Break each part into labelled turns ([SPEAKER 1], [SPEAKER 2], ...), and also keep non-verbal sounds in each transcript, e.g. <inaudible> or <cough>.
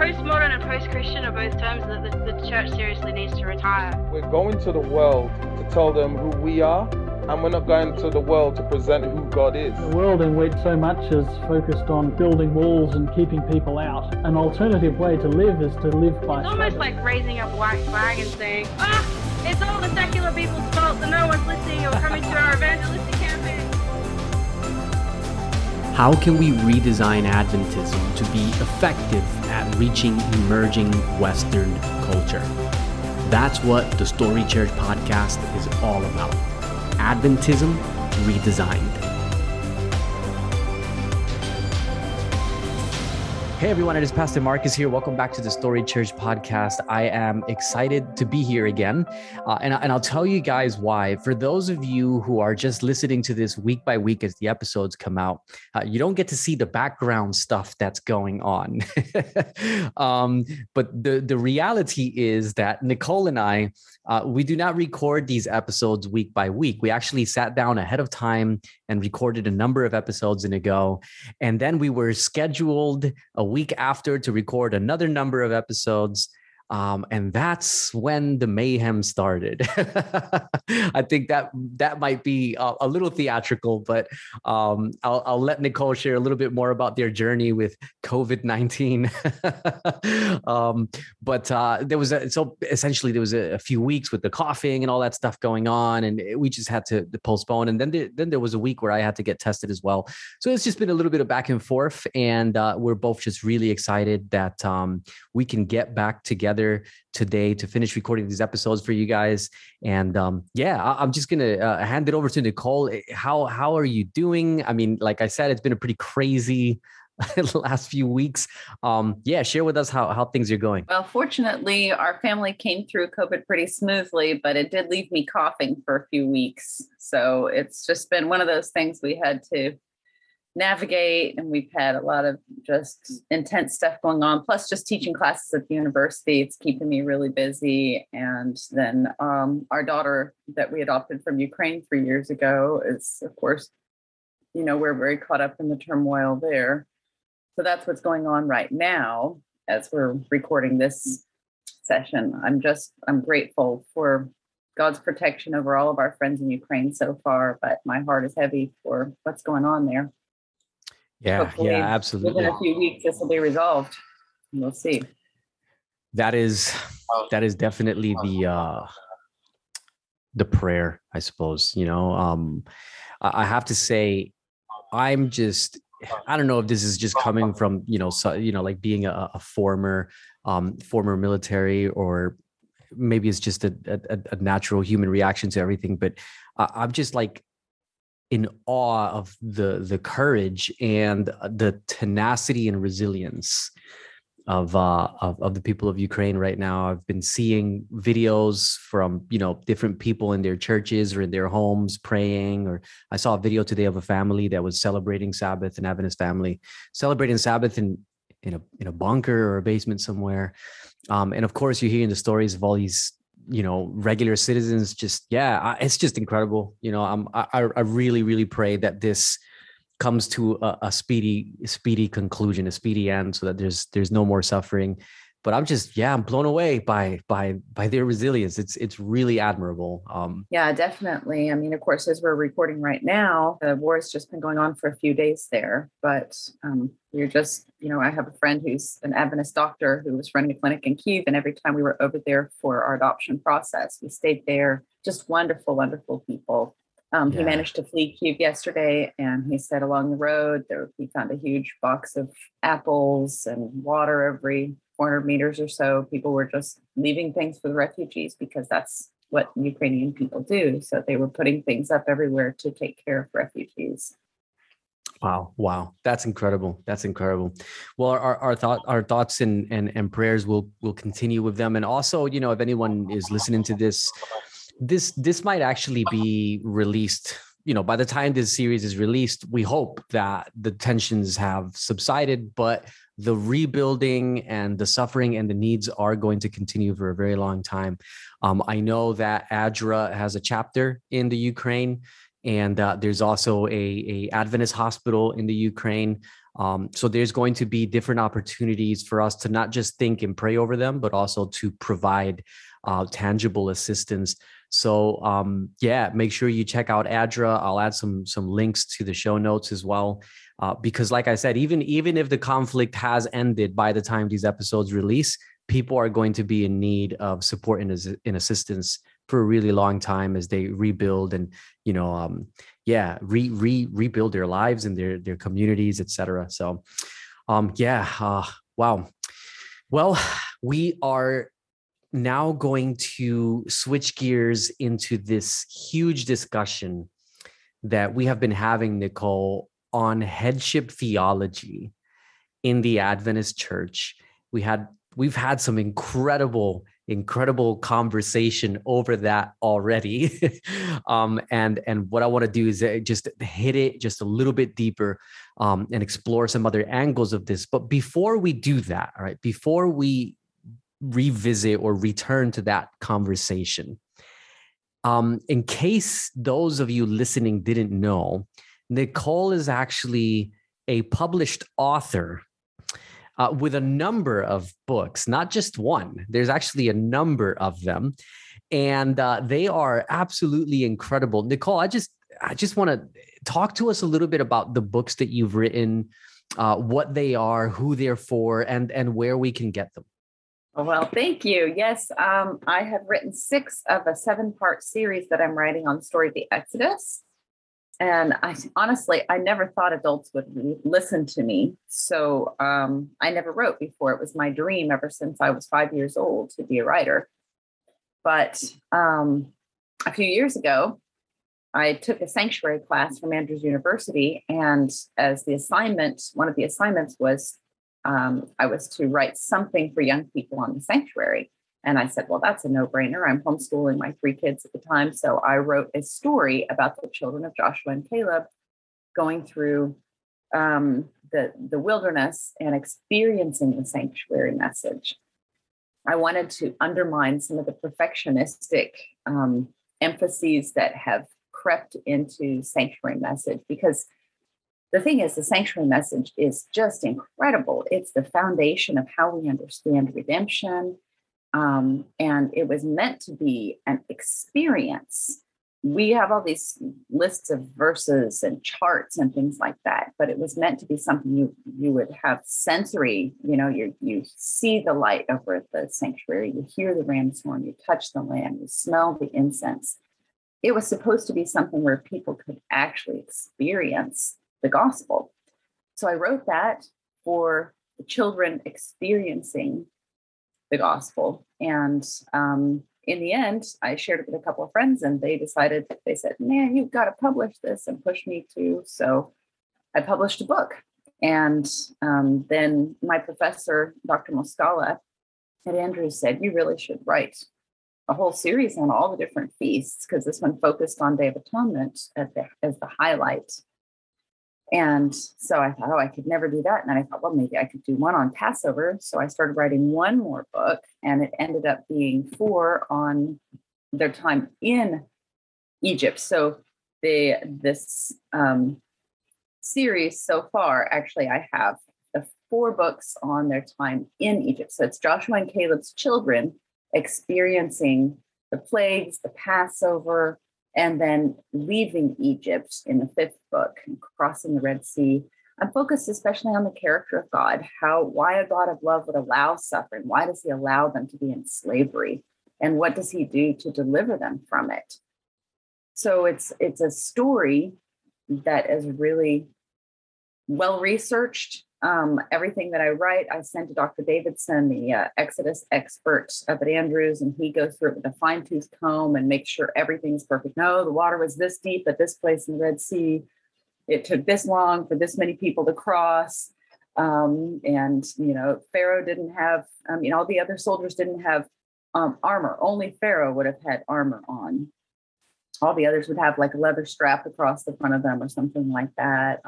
[SPEAKER 1] postmodern and post-Christian are both terms that the, the church seriously needs to retire.
[SPEAKER 2] We're going to the world to tell them who we are, and we're not going to the world to present who God is.
[SPEAKER 3] A world in which so much is focused on building walls and keeping people out. An alternative way to live is to live by
[SPEAKER 1] It's almost like raising a white flag and saying, ah, it's all the secular people's fault that no one's listening or coming to our evangelistic campaign.
[SPEAKER 4] How can we redesign Adventism to be effective at reaching emerging Western culture? That's what the Story Church podcast is all about. Adventism redesigned. Hey everyone, it is Pastor Marcus here. Welcome back to the Story Church podcast. I am excited to be here again. Uh, and, and I'll tell you guys why. For those of you who are just listening to this week by week as the episodes come out, uh, you don't get to see the background stuff that's going on. <laughs> um, but the, the reality is that Nicole and I, uh, we do not record these episodes week by week. We actually sat down ahead of time and recorded a number of episodes in a go. And then we were scheduled a week after to record another number of episodes. Um, and that's when the mayhem started. <laughs> I think that that might be a, a little theatrical, but um, I'll, I'll, let Nicole share a little bit more about their journey with COVID nineteen. <laughs> um, but uh, there was a, so essentially there was a, a, few weeks with the coughing and all that stuff going on, and we just had to postpone. And then there, then there was a week where I had to get tested as well. So it's just been a little bit of back and forth, and uh, we're both just really excited that um, we can get back together today to finish recording these episodes for you guys. And um, yeah, I, am just gonna uh, hand it over to Nicole. Eh, how how are you doing? I mean, like I said, it's been a pretty crazy <laughs> last few weeks. Um, yeah, share with us how, how things are going.
[SPEAKER 5] Well, fortunately, our family came through COVID pretty smoothly, but it did leave me coughing for a few weeks. So it's just been one of those things we had to navigate and we've had a lot of just intense stuff going on plus just teaching classes at the university. It's keeping me really busy. And then um, our daughter that we adopted from ukraine three years ago is of course you know we're very caught up in the turmoil there. So that's what's going on right now as we're recording this session. I'm just i'm grateful for god's protection over all of our friends in ukraine so far but my heart is heavy for what's going on there
[SPEAKER 4] yeah, Hopefully, yeah, absolutely.
[SPEAKER 5] Within a few weeks, this will be resolved. We'll see.
[SPEAKER 4] That is that is definitely the uh the prayer, I suppose. You know, um I have to say, I'm just I don't know if this is just coming from you know so, you know like being a, a former um former military or maybe it's just a, a, a natural human reaction to everything but uh, i'm just like in awe of the the courage and the tenacity and resilience of, uh, of of the people of Ukraine right now. I've been seeing videos from you know different people in their churches or in their homes praying. Or I saw a video today of a family that was celebrating Sabbath, and having his family celebrating Sabbath in in a in a bunker or a basement somewhere. Um, and of course, you're hearing the stories of all these you know regular citizens just yeah it's just incredible you know i'm i, I really really pray that this comes to a, a speedy speedy conclusion a speedy end so that there's there's no more suffering but I'm just yeah, I'm blown away by by by their resilience. It's it's really admirable. Um,
[SPEAKER 5] yeah, definitely. I mean, of course, as we're recording right now, the war has just been going on for a few days there. But um, we're just, you know, I have a friend who's an Adventist doctor who was running a clinic in Kiev, and every time we were over there for our adoption process, we stayed there. Just wonderful, wonderful people. Um, yeah. He managed to flee Kiev yesterday, and he said along the road there he found a huge box of apples and water every 400 meters or so, people were just leaving things for the refugees because that's what Ukrainian people do. So they were putting things up everywhere to take care of refugees.
[SPEAKER 4] Wow, wow, that's incredible. That's incredible. Well, our, our thought, our thoughts and, and and prayers will will continue with them. And also, you know, if anyone is listening to this, this this might actually be released you know by the time this series is released we hope that the tensions have subsided but the rebuilding and the suffering and the needs are going to continue for a very long time. Um, I know that ADRA has a chapter in the Ukraine, and uh, there's also a, a Adventist hospital in the Ukraine. Um, so there's going to be different opportunities for us to not just think and pray over them, but also to provide uh, tangible assistance. So um, yeah, make sure you check out ADRA. I'll add some some links to the show notes as well, uh, because like I said, even even if the conflict has ended by the time these episodes release, people are going to be in need of support and, in assistance for a really long time as they rebuild and you know um, yeah re, re rebuild their lives and their their communities etc so um yeah uh, wow well <sighs> we are now going to switch gears into this huge discussion that we have been having nicole on headship theology in the adventist church. We had we've had some incredible incredible conversation over that already. <laughs> Um, and and what i want to do is uh, just hit it just a little bit deeper um, and explore some other angles of this. But before we do that all right before we revisit or return to that conversation um, in case those of you listening didn't know nicole is actually a published author uh, with a number of books, not just one. There's actually a number of them, and uh, they are absolutely incredible. Nicole, I just I just want to talk to us a little bit about the books that you've written, uh, what they are, who they're for, and and where we can get them.
[SPEAKER 5] Well, thank you. Yes, um, I have written six of a seven part series that I'm writing on the story of the Exodus. And I honestly, I never thought adults would listen to me. So um, I never wrote before. It was my dream ever since I was five years old to be a writer. But um, a few years ago, I took a sanctuary class from Andrews University. And as the assignment, one of the assignments was um, I was to write something for young people on the sanctuary. And I said, well, that's a no brainer. I'm homeschooling my three kids at the time. So I wrote a story about the children of Joshua and Caleb going through um, the, the wilderness and experiencing the sanctuary message. I wanted to undermine some of the perfectionistic um, emphases that have crept into sanctuary message because the thing is the sanctuary message is just incredible it's the foundation of how we understand redemption um, and it was meant to be an experience. We have all these lists of verses and charts and things like that, but it was meant to be something you you would have sensory. You know, you you see the light over at the sanctuary, you hear the ram's horn, you touch the lamb, you smell the incense. It was supposed to be something where people could actually experience the gospel. So I wrote that for the children experiencing the gospel. And um, in the end, I shared it with a couple of friends, and they decided, they said, Man, you've got to publish this and push me to. So I published a book. And um, then my professor, Dr. Moskala at Andrews, said, You really should write a whole series on all the different feasts because this one focused on Day of Atonement the, as the highlight. And so I thought, oh, I could never do that. And then I thought, well, maybe I could do one on Passover. So I started writing one more book, and it ended up being four on their time in Egypt. So the this um, series so far, actually, I have the four books on their time in Egypt. So it's Joshua and Caleb's children experiencing the plagues, the Passover, and then leaving Egypt in the fifth book and crossing the Red Sea. I'm focused especially on the character of God, how why a God of love would allow suffering. Why does he allow them to be in slavery? And what does he do to deliver them from it? So it's it's a story that is really well researched um, everything that I write, I send to Dr. Davidson, the uh, Exodus expert up at Andrews, and he goes through it with a fine tooth comb and makes sure everything's perfect. No, the water was this deep at this place in the Red Sea. It took this long for this many people to cross. Um, and, you know, Pharaoh didn't have, I mean, all the other soldiers didn't have um, armor. Only Pharaoh would have had armor on. All the others would have like a leather strap across the front of them or something like that.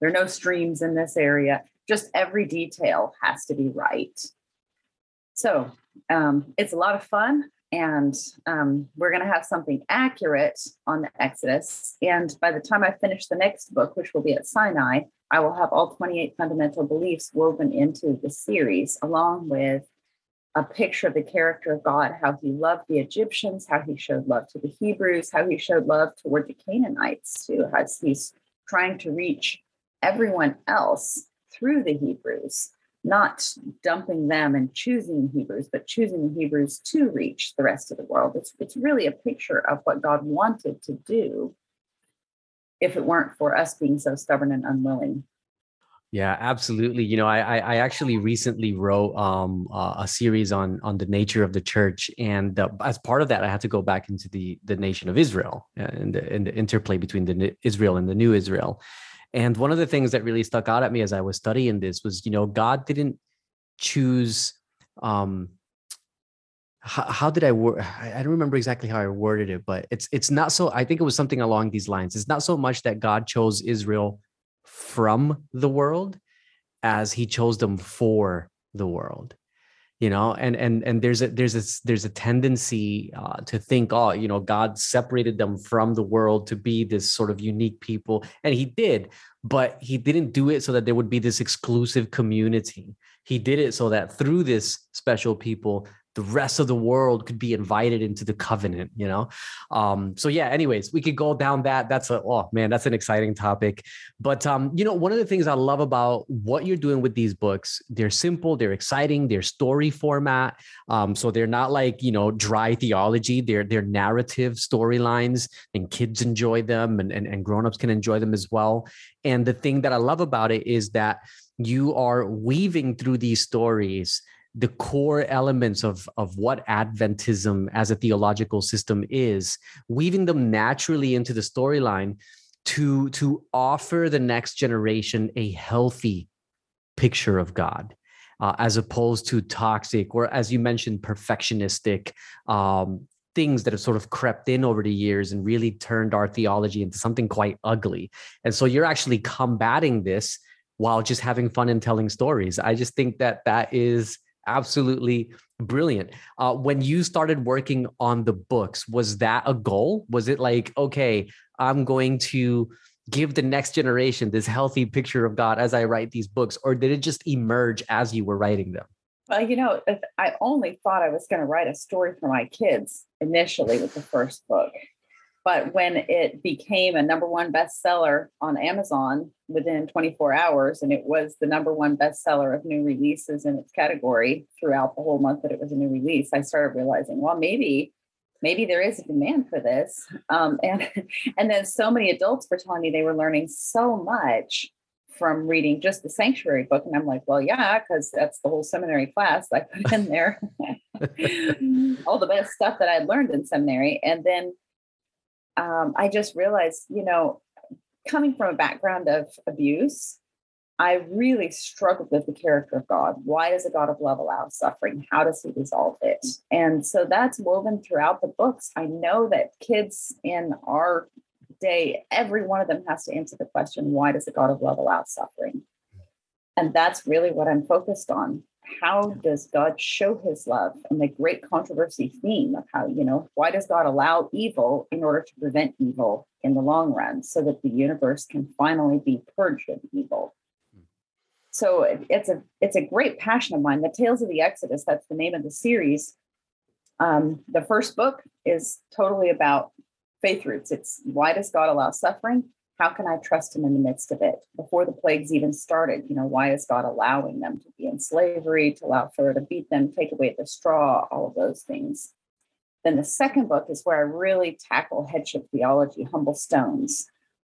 [SPEAKER 5] There are no streams in this area just every detail has to be right. So um, it's a lot of fun. and um, we're going to have something accurate on the Exodus. And by the time I finish the next book, which will be at Sinai, I will have all 28 fundamental beliefs woven into the series, along with a picture of the character of God, how he loved the Egyptians, how he showed love to the Hebrews, how he showed love toward the Canaanites too, as he's trying to reach everyone else through the Hebrews, not dumping them and choosing Hebrews, but choosing Hebrews to reach the rest of the world. It's, it's really a picture of what God wanted to do if it weren't for us being so stubborn and unwilling.
[SPEAKER 4] Yeah, absolutely. You know, I I actually recently wrote um, uh, a series on on the nature of the church, and uh, as part of that, I had to go back into the the nation of Israel uh, and the, and the interplay between the Israel and the new Israel. And one of the things that really stuck out at me as I was studying this was, you know, God didn't choose. Um, how, how did I word? I don't remember exactly how I worded it, but it's it's not so. I think it was something along these lines. It's not so much that God chose Israel from the world as he chose them for the world you know and and and there's a there's a there's a tendency uh, to think oh you know god separated them from the world to be this sort of unique people and he did but he didn't do it so that there would be this exclusive community. He did it so that through this special people the rest of the world could be invited into the covenant you know? Um so yeah anyways we could go down that that's a oh man that's an exciting topic. But um you know one of the things i love about what you're doing with these books they're simple they're exciting they're story format. Um so they're not like you know dry theology they're they're narrative storylines and kids enjoy them and, and and grown-ups can enjoy them as well. And the thing that i love about it is that you are weaving through these stories the core elements of, of what Adventism as a theological system is, weaving them naturally into the storyline to, to offer the next generation a healthy picture of God. Uh, as opposed to toxic or as you mentioned perfectionistic um, things that have sort of crept in over the years and really turned our theology into something quite ugly and so you're actually combating this while just having fun and telling stories i just think that that is absolutely brilliant. Uh, when you started working on the books, was that a goal? Was it like, okay, I'm going to give the next generation this healthy picture of God as I write these books, or did it just emerge as you were writing them?
[SPEAKER 5] Well, you know, I only thought I was going to write a story for my kids initially with the first book. But when it became a number one bestseller on Amazon within 24 hours, and it was the number one bestseller of new releases in its category throughout the whole month that it was a new release, I started realizing, well, maybe maybe there is a demand for this. Um, and <laughs> and then so many adults were telling me they were learning so much from reading just the sanctuary book and i'm like well yeah because that's the whole seminary class i put in there. <laughs> All the best stuff that i learned in seminary. And then um, I just realized, you know, coming from a background of abuse, I really struggled with the character of God. Why does a God of love allow suffering? How does he resolve it? And so that's woven throughout the books. I know that kids in our day, every one of them has to answer the question why does a God of love allow suffering? And that's really what I'm focused on how does God show his love? And the great controversy theme of how, you know, why does God allow evil in order to prevent evil in the long run so that the universe can finally be purged of evil? So it's a it's a great passion of mine. The Tales of the Exodus, that's the name of the series. Um, the first book is totally about faith roots. It's why does God allow suffering? How can I trust him in the midst of it? Before the plagues even started, you know, why is God allowing them to be in slavery, to allow Pharaoh to beat them, take away the straw, all of those things. Then the second book is where I really tackle headship theology, humble stones.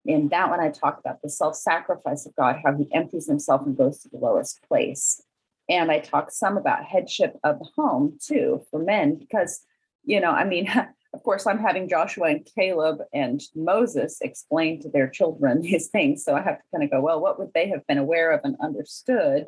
[SPEAKER 5] In that one, I talk about the self sacrifice of God, how he empties himself and goes to the lowest place. And I talk some about headship of the home too for men, because, you know, I mean, <laughs> of course, I'm having Joshua and Caleb and Moses explain to their children <laughs> these things. So I have to kind of go, well, what would they have been aware of and understood,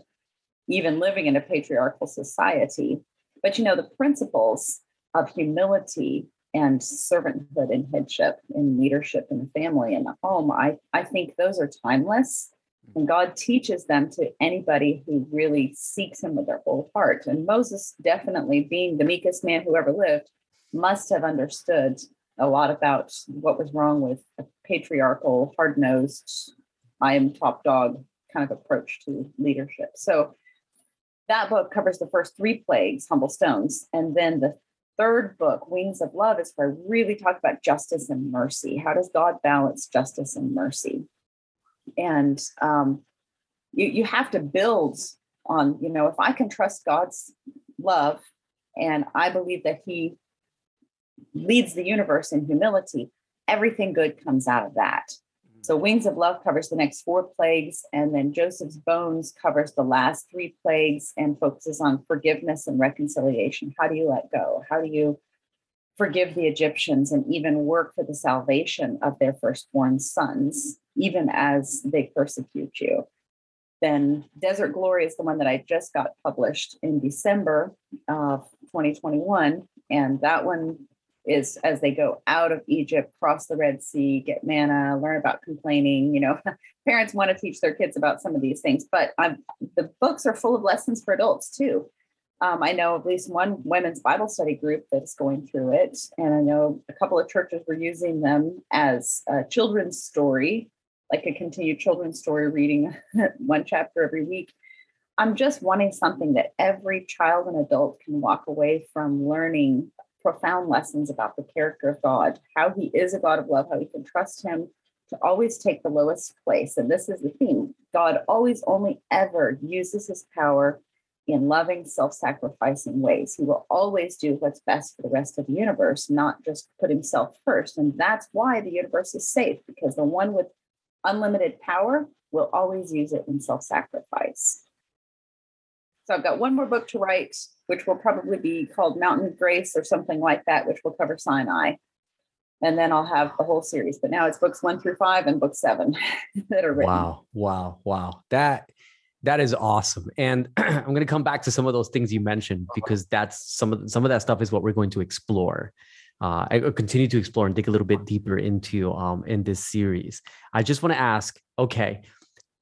[SPEAKER 5] even living in a patriarchal society? But you know, the principles of humility and servanthood and headship and leadership in the family and the home, I, I think those are timeless. And God teaches them to anybody who really seeks Him with their whole heart. And Moses, definitely being the meekest man who ever lived, must have understood a lot about what was wrong with a patriarchal, hard nosed, I am top dog kind of approach to leadership. So that book covers the first three plagues, humble stones. And then the third book, Wings of Love, is where I really talk about justice and mercy. How does God balance justice and mercy? And um, you, you have to build on, you know, if I can trust God's love and I believe that He leads the universe in humility, everything good comes out of that. Mm-hmm. So Wings of Love covers the next four plagues, and then Joseph's Bones covers the last three plagues and focuses on forgiveness and reconciliation. How do you let go? How do you forgive the Egyptians and even work for the salvation of their firstborn sons, even as they persecute you? Then Desert Glory is the one that I just got published in December of 2021. And that one is as they go out of Egypt, cross the Red Sea, get manna, learn about complaining. You know, <laughs> parents want to teach their kids about some of these things, but I'm, the books are full of lessons for adults too. Um, I know at least one women's Bible study group that's going through it, and I know a couple of churches were using them as a children's story, like a continued children's story reading <laughs> one chapter every week. I'm just wanting something that every child and adult can walk away from learning profound lessons about the character of God, how he is a God of love, how you can trust him to always take the lowest place. And this is the theme God always only ever uses his power in loving, self sacrificing ways. He will always do what's best for the rest of the universe, not just put himself first. And that's why the universe is safe, because the one with unlimited power will always use it in self sacrifice. So I've got one more book to write which will probably be called Mountain Grace or something like that, which will cover Sinai. And then I'll have the whole series. But now it's books one through five and book seven <laughs> that are written.
[SPEAKER 4] Wow, wow, wow. That that is awesome. And <clears throat> I'm going to come back to some of those things you mentioned because that's some of some of that stuff is what we're going to explore. Uh, I continue to explore and dig a little bit deeper into um, in this series. I just want to ask, okay,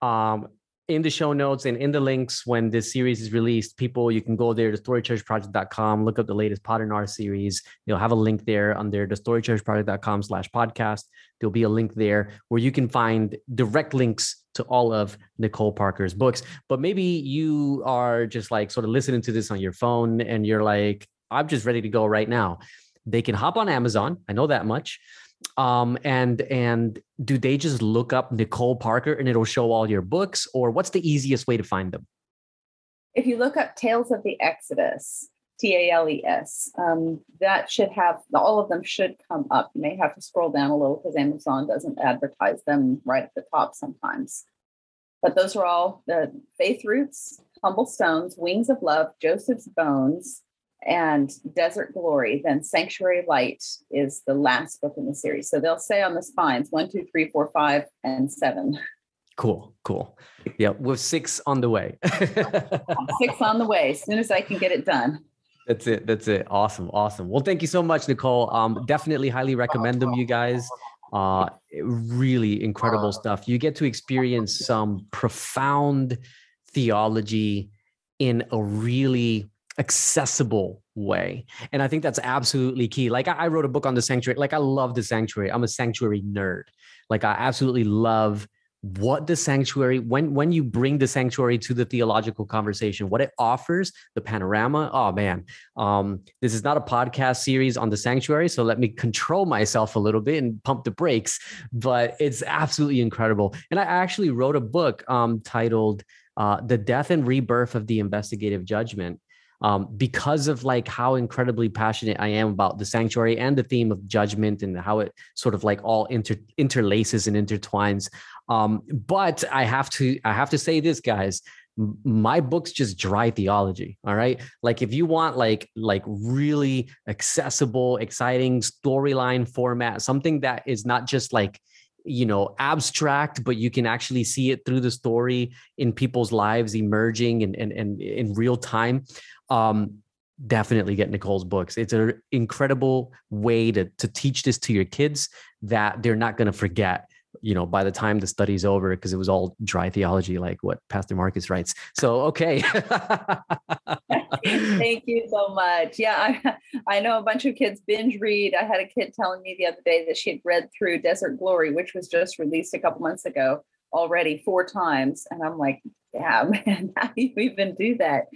[SPEAKER 4] um, in the show notes and in the links when this series is released, people, you can go there to storychurchproject.com, look up the latest Pod and R series. You'll have a link there under the storychurchproject.com slash podcast. There'll be a link there where you can find direct links to all of Nicole Parker's books. But maybe you are just like sort of listening to this on your phone and you're like, I'm just ready to go right now. They can hop on Amazon. I know that much um and and do they just look up nicole parker and it'll show all your books? Or what's the easiest way to find them?
[SPEAKER 5] If you look up tales of the exodus t-a-l-e-s um, that should have all of them should come up. You may have to scroll down a little because amazon doesn't advertise them right at the top sometimes. But those are all the faith roots humble stones wings of love joseph's bones and Desert Glory, then Sanctuary Light is the last book in the series. So they'll say on the spines one, two, three, four, five, and seven.
[SPEAKER 4] Cool, cool. Yeah, with six on the way. <laughs>
[SPEAKER 5] six on the way, as soon as I can get it done.
[SPEAKER 4] That's it. That's it. Awesome. Awesome. Well, thank you so much, Nicole. Um, definitely highly recommend them, you guys. Uh, really incredible stuff. You get to experience some profound theology in a really accessible way. And I think that's absolutely key. Like I, wrote a book on the sanctuary. Like I love the sanctuary. I'm a sanctuary nerd. Like I absolutely love what the sanctuary when when you bring the sanctuary to the theological conversation what it offers the panorama oh man um this is not a podcast series on the sanctuary so let me control myself a little bit and pump the brakes but it's absolutely incredible and i actually wrote a book um titled uh, the death and rebirth of the investigative judgment um, because of like how incredibly passionate I am about the sanctuary and the theme of judgment and how it sort of like all inter- interlaces and intertwines. Um, but I have to I have to say this, guys. My book's just dry theology. All right. Like if you want like like really accessible, exciting storyline format, something that is not just like you know abstract but you can actually see it through the story in people's lives emerging and and, and in real time um, definitely get Nicole's books. It's an incredible way to to teach this to your kids that they're not going to forget. You know, by the time the study's over, because it was all dry theology, like what Pastor Marcus writes. So, okay. <laughs>
[SPEAKER 5] Thank you so much. Yeah, I, I know a bunch of kids binge read. I had a kid telling me the other day that she had read through Desert Glory, which was just released a couple months ago already four times. And I'm like, yeah, <laughs> man, how do you even do that?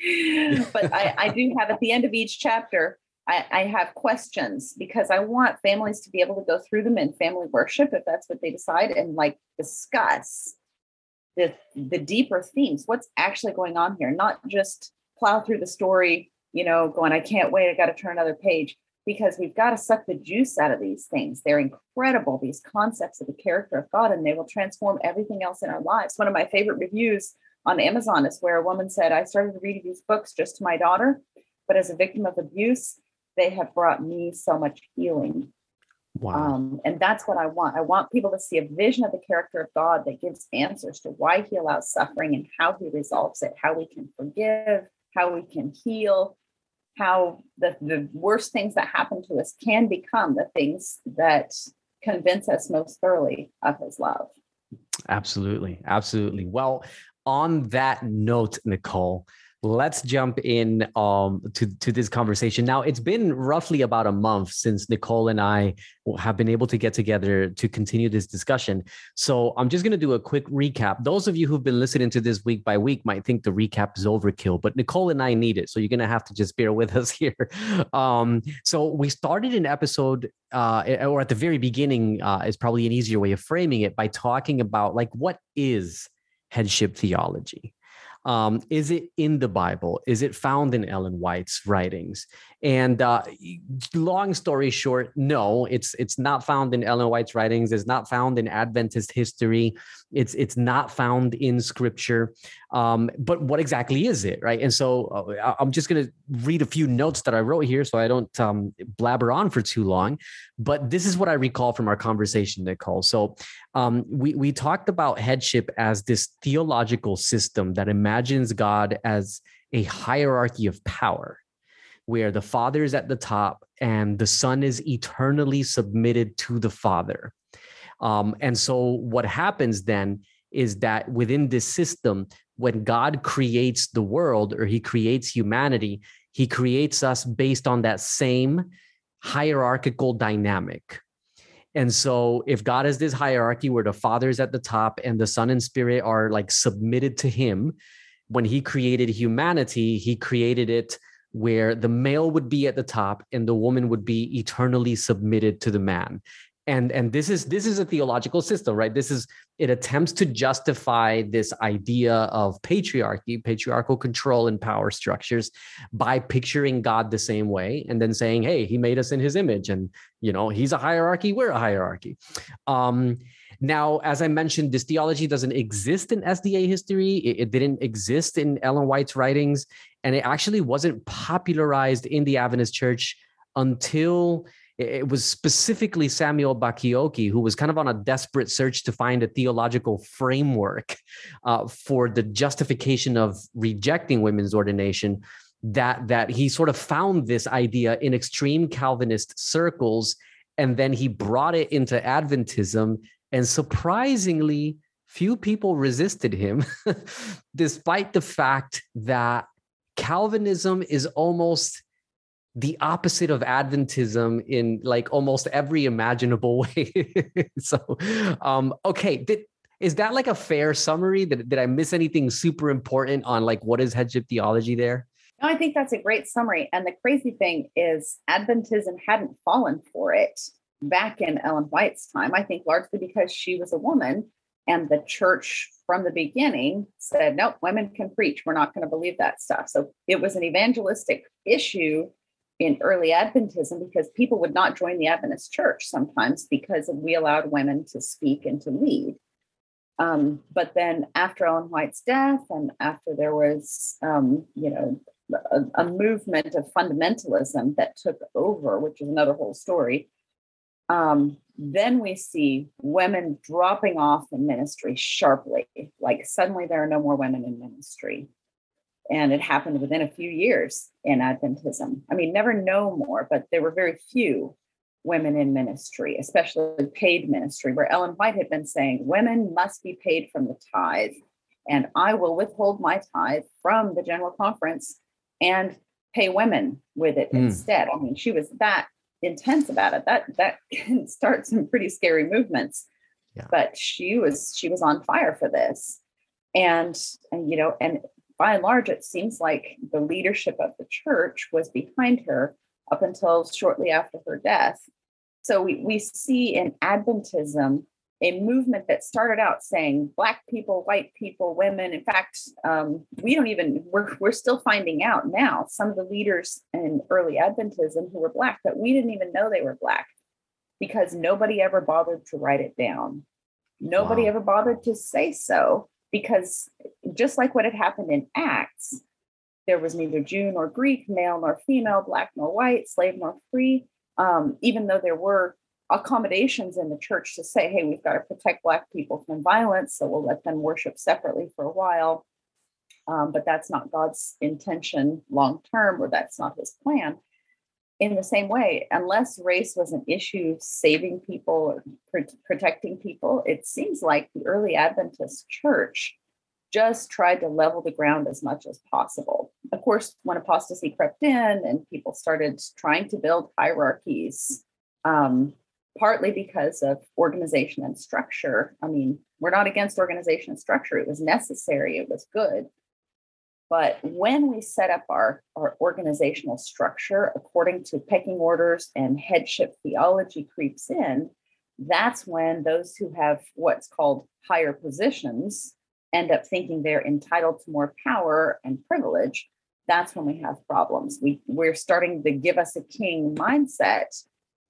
[SPEAKER 5] But I, I do have at the end of each chapter, I, I have questions because I want families to be able to go through them in family worship if that's what they decide and like discuss the the deeper themes. What's actually going on here? Not just plow through the story, you know, going, I can't wait, I got to turn another page because we've got to suck the juice out of these things. They're incredible, these concepts of the character of God, and they will transform everything else in our lives. One of my favorite reviews on Amazon is where a woman said, I started reading these books just to my daughter, but as a victim of abuse, they have brought me so much healing. Wow. Um, and that's what I want. I want people to see a vision of the character of God that gives answers to why he allows suffering and how he resolves it, how we can forgive, how we can heal, how the, the worst things that happen to us can become the things that convince us most thoroughly of his love.
[SPEAKER 4] Absolutely. Absolutely. Well, on that note, Nicole, let's jump in um, to, to this conversation. Now, it's been roughly about a month since Nicole and I have been able to get together to continue this discussion. So I'm just going to do a quick recap. Those of you who've been listening to this week by week might think the recap is overkill, but Nicole and I need it. So you're going to have to just bear with <laughs> us here. Um, so we started an episode, uh, or at the very beginning, uh, is probably an easier way of framing it by talking about like what is headship theology um, is it in the Bible? Is it found in Ellen White's writings? And uh, long story short, no, it's it's not found in Ellen White's writings. It's not found in Adventist history. It's it's not found in Scripture. Um, but what exactly is it, right? And so uh, I'm just going to read a few notes that I wrote here, so I don't um, blabber on for too long. But this is what I recall from our conversation, Nicole. So um, we we talked about headship as this theological system that imagines God as a hierarchy of power where the Father is at the top and the Son is eternally submitted to the Father. Um, and so, what happens then is that within this system, when God creates the world or he creates humanity, he creates us based on that same hierarchical dynamic. And so, if God has this hierarchy where the Father is at the top and the Son and Spirit are like submitted to Him, when He created humanity, He created it where the male would be at the top and the woman would be eternally submitted to the man. And and this is this is a theological system right? This is it attempts to justify this idea of patriarchy patriarchal control and power structures by picturing god the same way and then saying hey he made us in his image and you know he's a hierarchy we're a hierarchy. Um now, as I mentioned, this theology doesn't exist in SDA history. It, it, didn't exist in Ellen White's writings, and it actually wasn't popularized in the Adventist Church until it was specifically Samuel Bacchiocchi, who was kind of on a desperate search to find a theological framework uh, for the justification of rejecting women's ordination. That that he sort of found this idea in extreme Calvinist circles, and then he brought it into Adventism and surprisingly, few people resisted him, <laughs> despite the fact that Calvinism is almost the opposite of Adventism in like almost every imaginable <laughs> way. so, um, okay, did, is that like a fair summary? Did, did I miss anything super important on like what is headship theology there?
[SPEAKER 5] No, I think that's a great summary. And the crazy thing is, Adventism hadn't fallen for it back in Ellen White's time, I think largely because she was a woman and the church from the beginning said, nope, women can preach. We're not going to believe that stuff. So it was an evangelistic issue in early Adventism because people would not join the Adventist church sometimes because we allowed women to speak and to lead. Um, but then after Ellen White's death and after there was, um, you know, a, a, movement of fundamentalism that took over, which is another whole story, um, then we see women dropping off in ministry sharply. Like suddenly there are no more women in ministry. And it happened within a few years in Adventism. I mean, never no more, but there were very few women in ministry, especially paid ministry, where Ellen White had been saying women must be paid from the tithe. And I will withhold my tithe from the general conference. And pay women with it
[SPEAKER 4] Mm.
[SPEAKER 5] instead. I mean, she was that intense about it. That that <laughs> can start some pretty scary movements.
[SPEAKER 4] Yeah.
[SPEAKER 5] But she was she was on fire for this. And and you know, and by and large, it seems like the leadership of the church was behind her up until shortly after her death. So we, we see in Adventism a movement that started out saying black people, white people, women. In fact, um, we don't even we're we're still finding out now. Some of the leaders in early Adventism who were black, but we didn't even know they were black because nobody ever bothered to write it down. Nobody
[SPEAKER 4] Wow.
[SPEAKER 5] ever bothered to say so because just like what had happened in Acts, there was neither Jew nor Greek, male nor female, black nor white, slave nor free. Um, even though there were accommodations in the church to say, hey, we've got to protect Black people from violence, so we'll let them worship separately for a while. Um, but that's not God's intention long term, or that's not his plan. In the same way, unless race was an issue saving people or pr- protecting people, it seems like the early Adventist church just tried to level the ground as much as possible. Of course, when apostasy crept in and people started trying to build hierarchies, um, partly because of organization and structure. I mean, we're not against organization and structure, it was necessary, it was good. But when we set up our, our organizational structure according to pecking orders and headship theology creeps in, that's when those who have what's called higher positions end up thinking they're entitled to more power and privilege. That's when we have problems. We, we're starting the give us a king mindset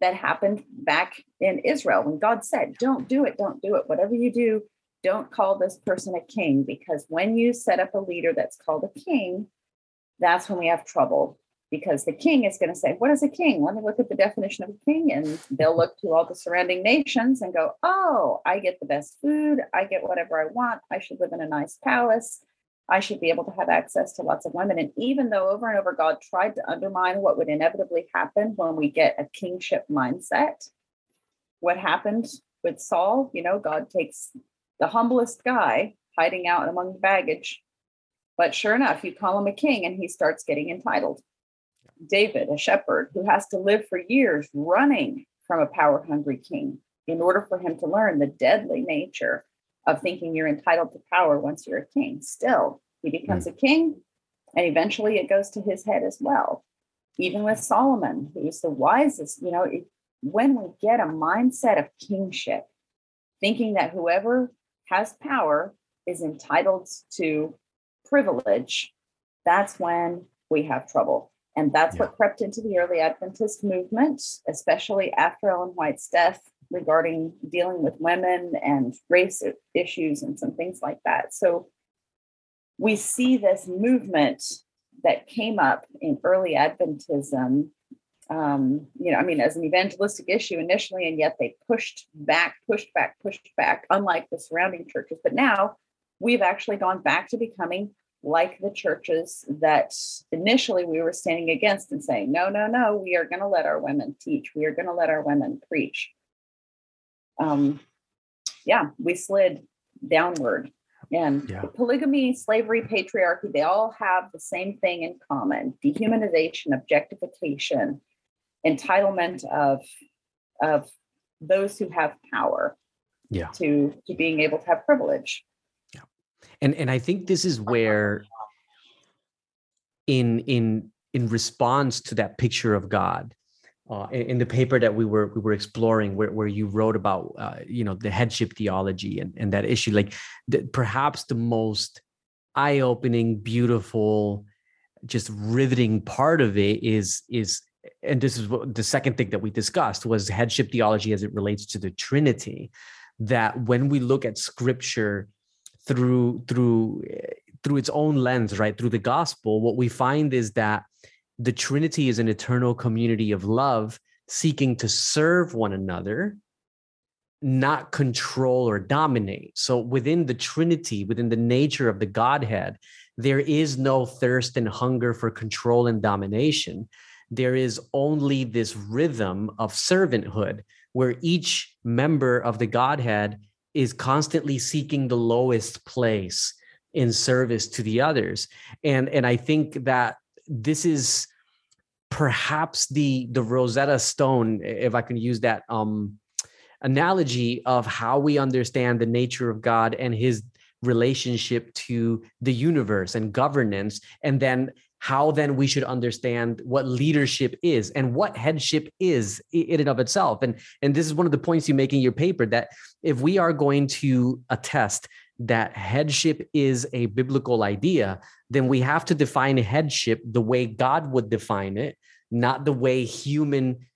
[SPEAKER 5] that happened back in Israel when God said, Don't do it, don't do it. Whatever you do, don't call this person a king because when you set up a leader that's called a king, that's when we have trouble because the king is going to say, What is a king? Let me look at the definition of a king. And they'll look to all the surrounding nations and go, Oh, I get the best food. I get whatever I want. I should live in a nice palace. I should be able to have access to lots of women. And even though over and over God tried to undermine what would inevitably happen when we get a kingship mindset, what happened with Saul, you know, God takes the humblest guy hiding out among the baggage. But sure enough, you call him a king and he starts getting entitled. David, a shepherd who has to live for years running from a power hungry king in order for him to learn the deadly nature of thinking you're entitled to power once you're a king. Still, he becomes hmm. a king, and eventually it goes to his head as well. Even with Solomon, who's the wisest, you know, it, when we get a mindset of kingship, thinking that whoever has power is entitled to privilege, that's when we have trouble. And that's what crept into the early Adventist movement, especially after Ellen White's death regarding dealing with women and race issues and some things like that. So we see this movement that came up in early Adventism, um, you know, I mean, as an evangelistic issue initially, and yet they pushed back, pushed back, pushed back, unlike the surrounding churches. But now we've actually gone back to becoming like the churches that initially we were standing against and saying, no, no, no, we are going to let our women teach. We are going to let our women preach. Um, yeah, we slid downward. And
[SPEAKER 4] Yeah.
[SPEAKER 5] polygamy, slavery, patriarchy, they all have the same thing in common dehumanization, objectification, entitlement of, of those who have power
[SPEAKER 4] Yeah.
[SPEAKER 5] to, to being able to have privilege. Yeah.
[SPEAKER 4] And and i think this is where in in in response to that picture of god uh, in, in the paper that we were we were exploring where, where you wrote about uh, you know the headship theology and, and that issue like the, perhaps the most eye-opening beautiful just riveting part of it is is and this is what the second thing that we discussed was headship theology as it relates to the trinity that when we look at scripture through through eh, through its own lens right through the gospel what we find is that the trinity is an eternal community of love seeking to serve one another not control or dominate. So within the trinity within the nature of the godhead there is no thirst and hunger for control and domination. There is only this rhythm of servanthood where each member of the godhead is constantly seeking the lowest place in service to the others. And and i think that this is perhaps the the Rosetta Stone, if I can use that um, analogy of how we understand the nature of God and His relationship to the universe and governance, and then how then we should understand what leadership is and what headship is in and of itself. And and this is one of the points you make in your paper that if we are going to attest that headship is a biblical idea, then we have to define headship the way God would define it, not the way human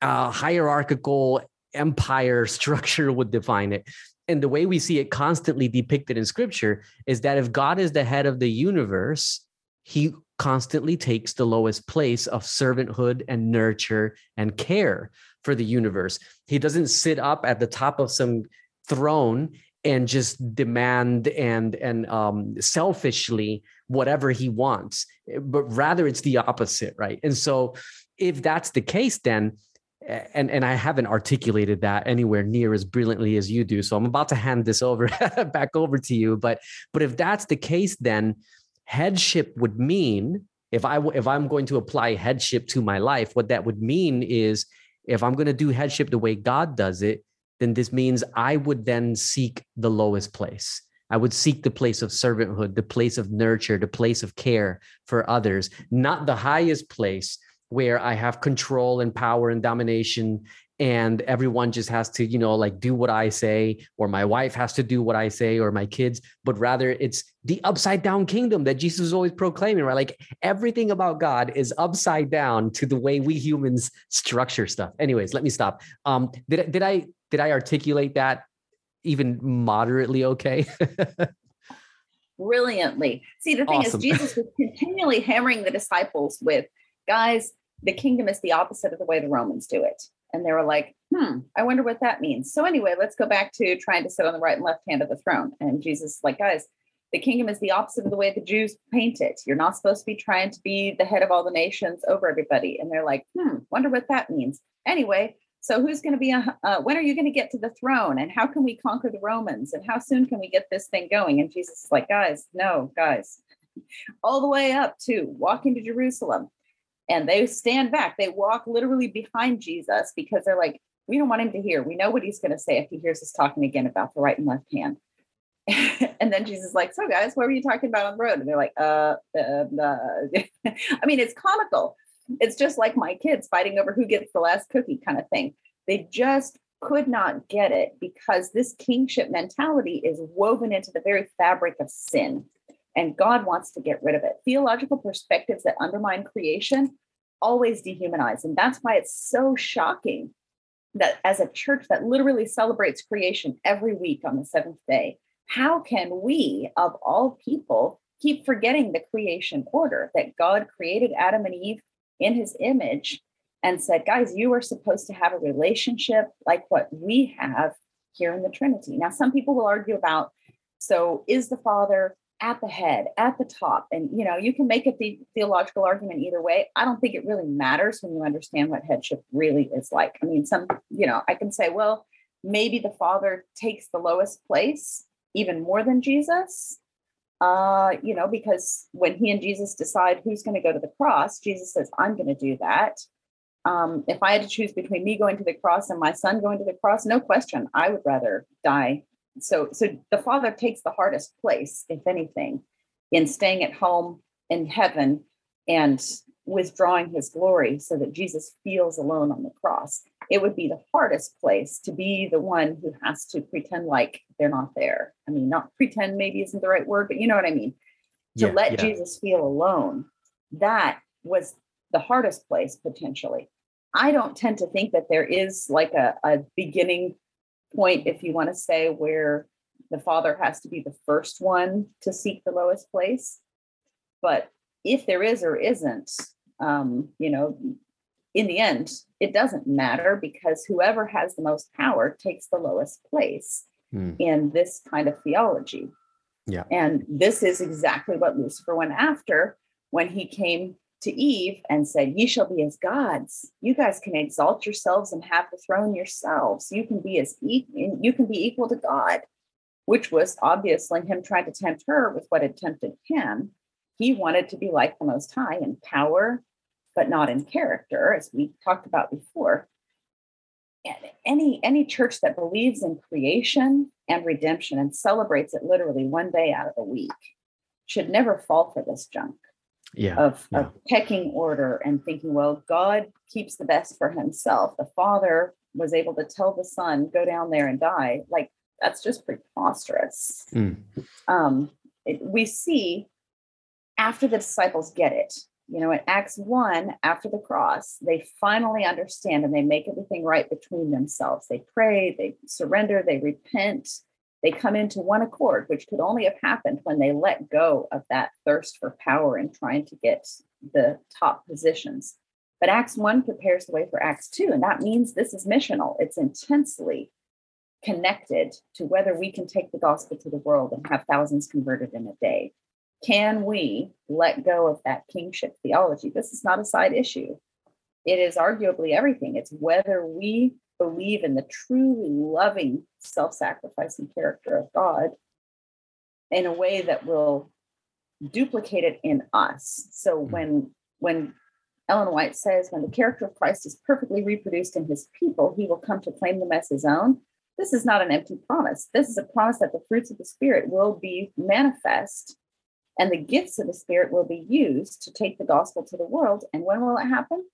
[SPEAKER 4] uh, hierarchical empire <laughs> structure would define it. And the way we see it constantly depicted in scripture is that if God is the head of the universe, he constantly takes the lowest place of servanthood and nurture and care for the universe. He doesn't sit up at the top of some throne and just demand and and um, selfishly whatever he wants but rather it's the opposite right? And so if that's the case then and and I haven't articulated that anywhere near as brilliantly as you do so I'm about to hand this over <laughs> back over to you but but if that's the case then headship would mean if I if I'm going to apply headship to my life what that would mean is if I'm going to do headship the way God does it then this means I would then seek the lowest place. I would seek the place of servanthood, the place of nurture, the place of care for others, not the highest place where I have control and power and domination and everyone just has to you know like do what i say or my wife has to do what i say or my kids but rather it's the upside down kingdom that jesus is always proclaiming right? Like everything about god is upside down to the way we humans structure stuff. Anyways let me stop. Um did, did i did I articulate that even moderately okay? <laughs>
[SPEAKER 5] Brilliantly. See, the thing awesome. is, Jesus was continually hammering the disciples with, guys, the kingdom is the opposite of the way the Romans do it. And they were like, hmm, I wonder what that means. So, anyway, let's go back to trying to sit on the right and left hand of the throne. And Jesus like, guys, the kingdom is the opposite of the way the Jews paint it. You're not supposed to be trying to be the head of all the nations over everybody. And they're like, hmm, wonder what that means. Anyway, so who's going to be a, uh, when are you going to get to the throne and how can we conquer the Romans and how soon can we get this thing going? And Jesus is like, guys, no, guys, all the way up to walking to Jerusalem. And they stand back. They walk literally behind Jesus because they're like, we don't want him to hear. We know what he's going to say if he hears us talking again about the right and left hand. <laughs> and then Jesus is like, so guys, what were you talking about on the road? And they're like, uh, uh, uh. <laughs> I mean, it's comical it's just like my kids fighting over who gets the last cookie kind of thing. They just could not get it because this kingship mentality is woven into the very fabric of sin. And God wants to get rid of it. Theological perspectives that undermine creation always dehumanize. And that's why it's so shocking that as a church that literally celebrates creation every week on the seventh day, how can we, of all people, keep forgetting the creation order that God created Adam and Eve in his image and said, guys, you are supposed to have a relationship like what we have here in the Trinity. Now, some people will argue about so is the Father at the head, at the top? And you know, you can make a the- theological argument either way. I don't think it really matters when you understand what headship really is like. I mean, some, you know, I can say, well, maybe the Father takes the lowest place even more than Jesus uh, you know, because when he and Jesus decide who's going to go to the cross, Jesus says, I'm going to do that. Um, if I had to choose between me going to the cross and my son going to the cross, no question, I would rather die. So, so the father takes the hardest place, if anything, in staying at home in heaven and withdrawing his glory so that Jesus feels alone on the cross. It would be the hardest place to be the one who has to pretend like they're not there. I mean, not pretend maybe isn't the right word, but you know what I mean. To yeah, let yeah. Jesus feel alone, that was the hardest place potentially. I don't tend to think that there is like a, a beginning point, if you want to say, where the father has to be the first one to seek the lowest place. But if there is or isn't, um, you know, in the end, it doesn't matter because whoever has the most power takes the lowest place mm. in this kind of theology.
[SPEAKER 4] Yeah.
[SPEAKER 5] And this is exactly what Lucifer went after when he came to Eve and said, Ye shall be as gods. You guys can exalt yourselves and have the throne yourselves. You can be as e- you can be equal to God, which was obviously him trying to tempt her with what had tempted him he wanted to be like the Most High in power, but not in character, as we talked about before. And any any church that believes in creation and redemption and celebrates it literally one day out of the week should never fall for this junk
[SPEAKER 4] yeah,
[SPEAKER 5] of,
[SPEAKER 4] yeah.
[SPEAKER 5] of pecking order and thinking, well, God keeps the best for himself. The father was able to tell the son, go down there and die. Like that's just preposterous.
[SPEAKER 4] Mm.
[SPEAKER 5] Um, it, we see after the disciples get it, you know, in Acts 1, after the cross, they finally understand and they make everything right between themselves. They pray, they surrender, they repent, they come into one accord, which could only have happened when they let go of that thirst for power and trying to get the top positions. But Acts 1 prepares the way for Acts 2, and that means this is missional. It's intensely connected to whether we can take the gospel to the world and have thousands converted in a day. Can we let go of that kingship theology? This is not a side issue. It is arguably everything. It's whether we believe in the truly loving, self sacrificing character of God in a way that will duplicate it in us. So hmm. when when Ellen White says, when the character of Christ is perfectly reproduced in his people, he will come to claim them as his own. This is not an empty promise. This is a promise that the fruits of the Spirit will be manifest and the gifts of the Spirit will be used to take the gospel to the world. And when will it happen?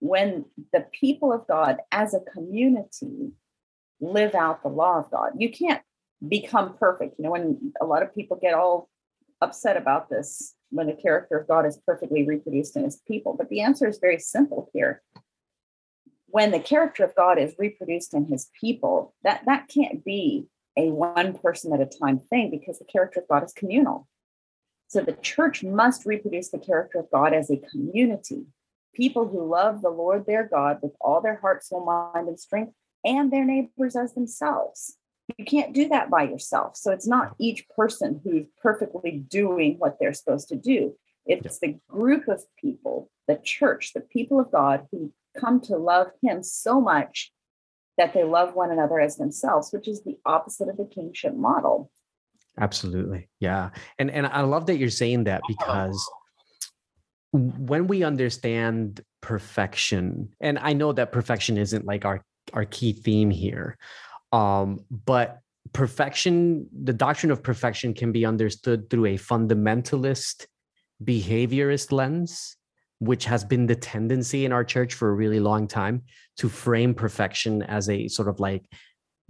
[SPEAKER 5] When the people of God as a community live out the law of God. You can't become perfect. You know, when a lot of people get all upset about this, when the character of God is perfectly reproduced in his people. But the answer is very simple here. When the character of God is reproduced in his people, that, that can't be a one person at a time thing because the character of God is communal. So the church must reproduce the character of God as a community. People who love the Lord their God with all their heart, soul, mind, and strength, and their neighbors as themselves. You can't do that by yourself. So it's not each person who's perfectly doing what they're supposed to do. It's the group of people, the church, the people of God who come to love Him so much that they love one another as themselves, which is the opposite of the kingship model.
[SPEAKER 4] Absolutely. Yeah. And and I love that you're saying that because when we understand perfection, and I know that perfection isn't like our our key theme here. Um, but perfection, the doctrine of perfection can be understood through a fundamentalist behaviorist lens, which has been the tendency in our church for a really long time to frame perfection as a sort of like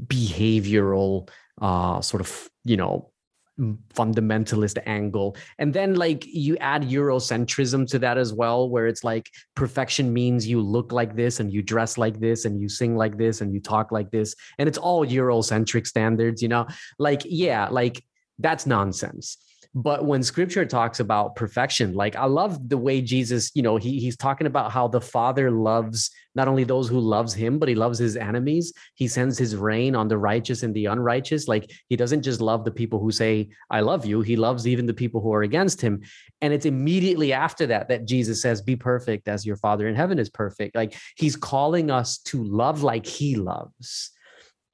[SPEAKER 4] behavioral uh sort of you know fundamentalist angle. And then like you add eurocentrism to that as well where it's like perfection means you look like this and you dress like this and you sing like this and you talk like this. And it's all eurocentric standards you know? Like yeah like that's nonsense but when scripture talks about perfection like i love the way jesus you know he, he's talking about how the father loves not only those who loves him but he loves his enemies. He sends his rain on the righteous and the unrighteous. Like he doesn't just love the people who say i love you. He loves even the people who are against him. And it's immediately after that that jesus says be perfect as your father in heaven is perfect. Like he's calling us to love like he loves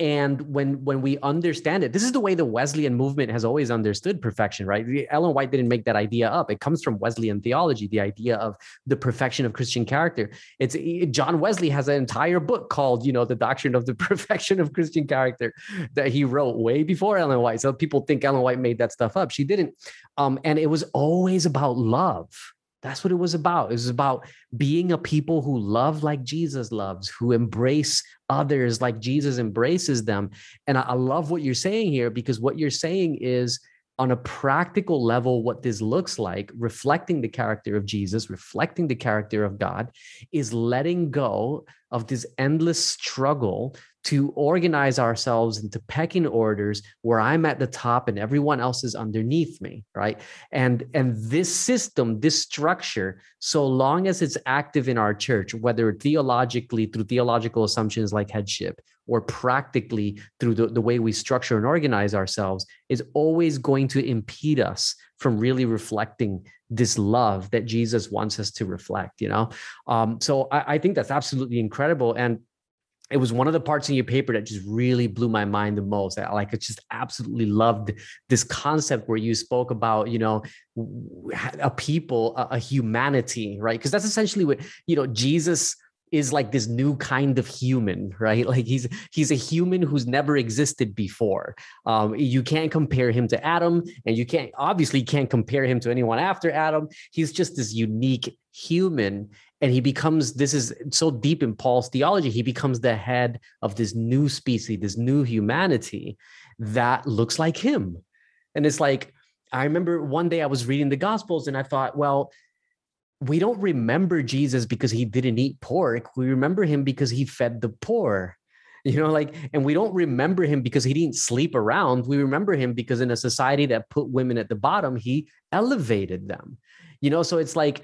[SPEAKER 4] and when when we understand it this is the way the wesleyan movement has always understood perfection right? Ellen white didn't make that idea up. It comes from wesleyan theology the idea of the perfection of christian character. It's john wesley has an entire book called you know the doctrine of the <laughs> perfection of christian character that he wrote way before ellen white. So people think ellen white made that stuff up. She didn't. Um, and it was always about love that's what it was about. It was about being a people who love like Jesus loves, who embrace others like Jesus embraces them. And I, love what you're saying here because what you're saying is on a practical level, what this looks like, reflecting the character of Jesus, reflecting the character of God, is letting go of this endless struggle to organize ourselves into pecking orders where I'm at the top and everyone else is underneath me, right? And and this system, this structure, so long as it's active in our church, whether theologically through theological assumptions like headship or practically through the, the way we structure and organize ourselves, is always going to impede us from really reflecting this love that Jesus wants us to reflect, you know? Um, so I, I think that's absolutely incredible. And it was one of the parts in your paper that just really blew my mind the most. I like I just absolutely loved this concept where you spoke about, you know, a people, a, a humanity, right? Because that's essentially what, you know, Jesus is like this new kind of human, right? <laughs> Like he's he's a human who's never existed before. Um, you can't compare him to Adam, and you can't obviously can't compare him to anyone after Adam. He's just this unique human, and he becomes this is so deep in Paul's theology. He becomes the head of this new species, this new humanity that looks like him, and it's like. I remember one day I was reading the Gospels and I thought, well, we don't remember Jesus because he didn't eat pork. We remember him because he fed the poor. <laughs> You know, like, and we don't remember him because he didn't sleep around. We remember him because in a society that put women at the bottom, he elevated them. You know, so it's like,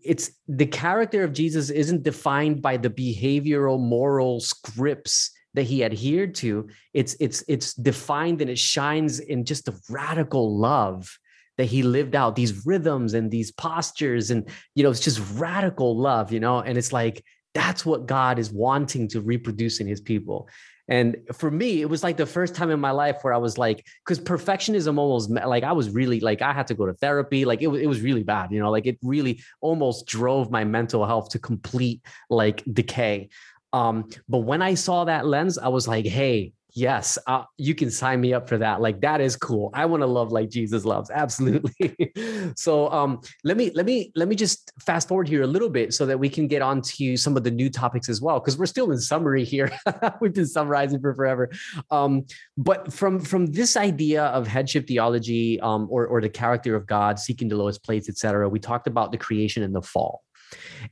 [SPEAKER 4] it's the character of Jesus isn't defined by the behavioral moral scripts that he adhered to. It's it's it's defined and it shines in just a radical love that he lived out these rhythms and these postures and you know it's just radical love you know? And it's like that's what god is wanting to reproduce in his people. And for me it was like the first time in my life where i was like because perfectionism almost like i was really like i had to go to therapy like it, it was really bad you know? Like it really almost drove my mental health to complete like decay. Um but when i saw that lens i was like hey yes uh, you can sign me up for that like that is cool i want to love like jesus loves <laughs> absolutely. So um let me let me let me just fast forward here a little bit so that we can get on to some of the new topics as well because we're still in summary here <laughs> we've been summarizing for forever. Um but from from this idea of headship theology um or or the character of god seeking the lowest place etc we talked about the creation and the fall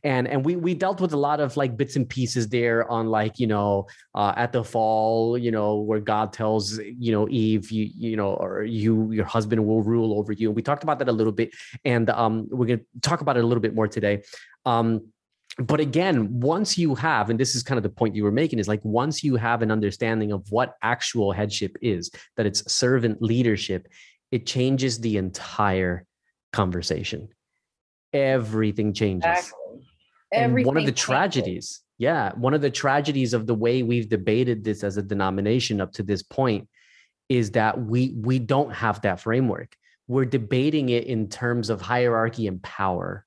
[SPEAKER 4] and and we we dealt with a lot of like bits and pieces there on like you know uh, at the fall you know where god tells you know eve you you know or you your husband will rule over you. And we talked about that a little bit and um we're going to talk about it a little bit more today. Um but again once you have and this is kind of the point you were making is like once you have an understanding of what actual headship is that it's servant leadership it changes the entire conversation everything changes. Exactly. Everything and one of the tragedies, yeah, one of the tragedies of the way we've debated this as a denomination up to this point is that we we don't have that framework. We're debating it in terms of hierarchy and power.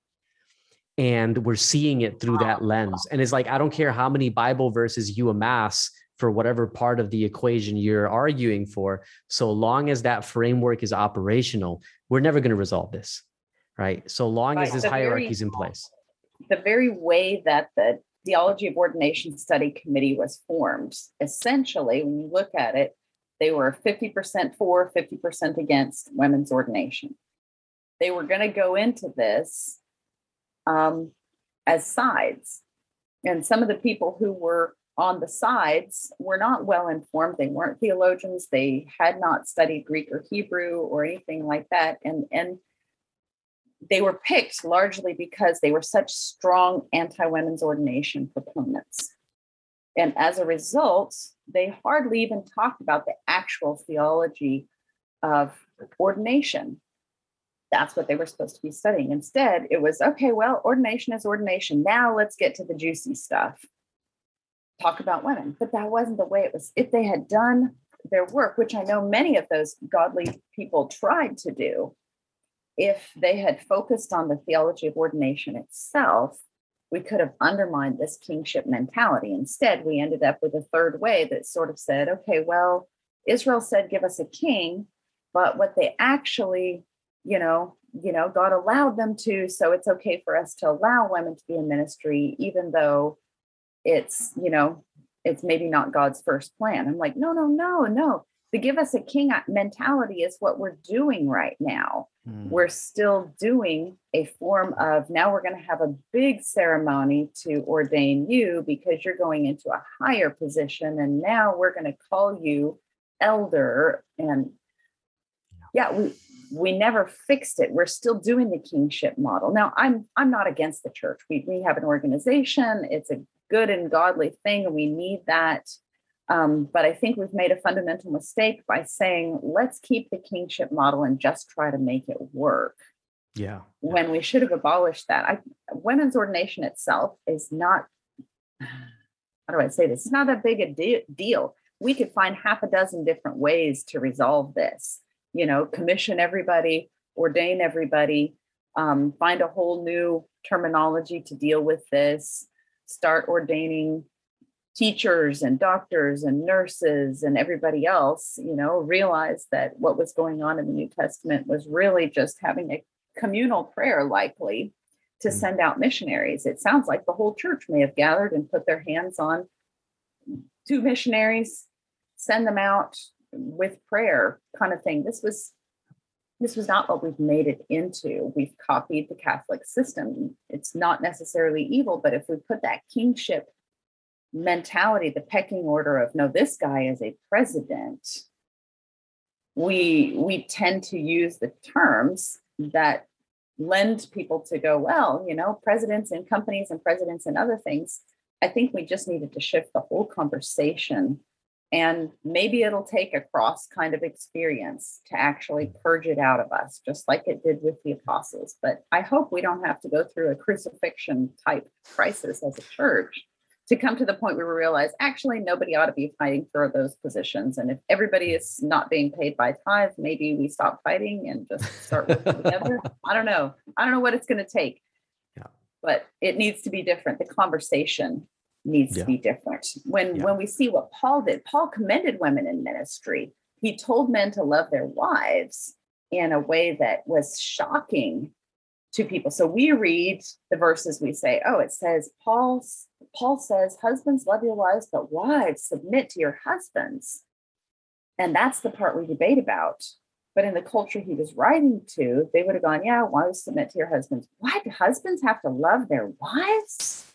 [SPEAKER 4] And we're seeing it through that lens. And it's like, I don't care how many Bible verses you amass for whatever part of the equation you're arguing for, so long as that framework is operational, we're never going to resolve this right? So long right. as this hierarchy is in place.
[SPEAKER 5] The very way that the Theology of Ordination Study Committee was formed, essentially, when you look at it, they were 50% for, 50% against women's ordination. They were going to go into this um, as sides. And some of the people who were on the sides were not well informed. They weren't theologians. They had not studied Greek or Hebrew or anything like that. And, and they were picked largely because they were such strong anti women's ordination proponents. And as a result, they hardly even talked about the actual theology of ordination. That's what they were supposed to be studying. Instead, it was okay, well, ordination is ordination. Now let's get to the juicy stuff. Talk about women. But that wasn't the way it was. If they had done their work, which I know many of those godly people tried to do, if they had focused on the theology of ordination itself, we could have undermined this kingship mentality. Instead, we ended up with a third way that sort of said, okay, well, Israel said, give us a king, but what they actually, you know, you know, God allowed them to, so it's okay for us to allow women to be in ministry, even though it's, you know, it's maybe not God's first plan. I'm like, no, no, no, no the give us a king mentality is what we're doing right now. Mm. We're still doing a form of now we're going to have a big ceremony to ordain you because you're going into a higher position. And now we're going to call you elder. And yeah, we, we never fixed it. We're still doing the kingship model. Now I'm I'm not against the church. We we have an organization. It's a good and godly thing, and we need that um, but I think we've made a fundamental mistake by saying, let's keep the kingship model and just try to make it work.
[SPEAKER 4] Yeah.
[SPEAKER 5] When we should have abolished that. I, women's ordination itself is not, how do I say this? It's not that big a de- deal. We could find half a dozen different ways to resolve this. You know, commission everybody, ordain everybody, um, find a whole new terminology to deal with this, start ordaining teachers and doctors and nurses and everybody else, you know, realized that what was going on in the New Testament was really just having a communal prayer, likely to mm. send out missionaries. It sounds like the whole church may have gathered and put their hands on two missionaries, send them out with prayer, kind of thing. This was this was not what we've made it into. We've copied the Catholic system. It's not necessarily evil, but if we put that kingship mentality, the pecking order of no, this guy is a president, we we tend to use the terms that lend people to go, well, you know, presidents and companies and presidents and other things. I think we just needed to shift the whole conversation. And maybe it'll take a cross kind of experience to actually mm. purge it out of us, just like it did with the apostles. But I hope we don't have to go through a crucifixion type crisis as a church to come to the point where we realize actually nobody ought to be fighting for those positions. And if everybody is not being paid by tithe, maybe we stop fighting and just start working <laughs> together. I don't know. I don't know what it's going to take. Yeah. But it needs to be different. The conversation needs yeah. to be different. When yeah. when we see what Paul did, Paul commended women in ministry. He told men to love their wives in a way that was shocking to people. So we read the verses, we say, oh, it says, Paul, Paul says, husbands love your wives, but wives submit to your husbands. And that's the part we debate about. But in the culture he was writing to, they would have gone, yeah, wives submit to your husbands. Why do husbands have to love their wives?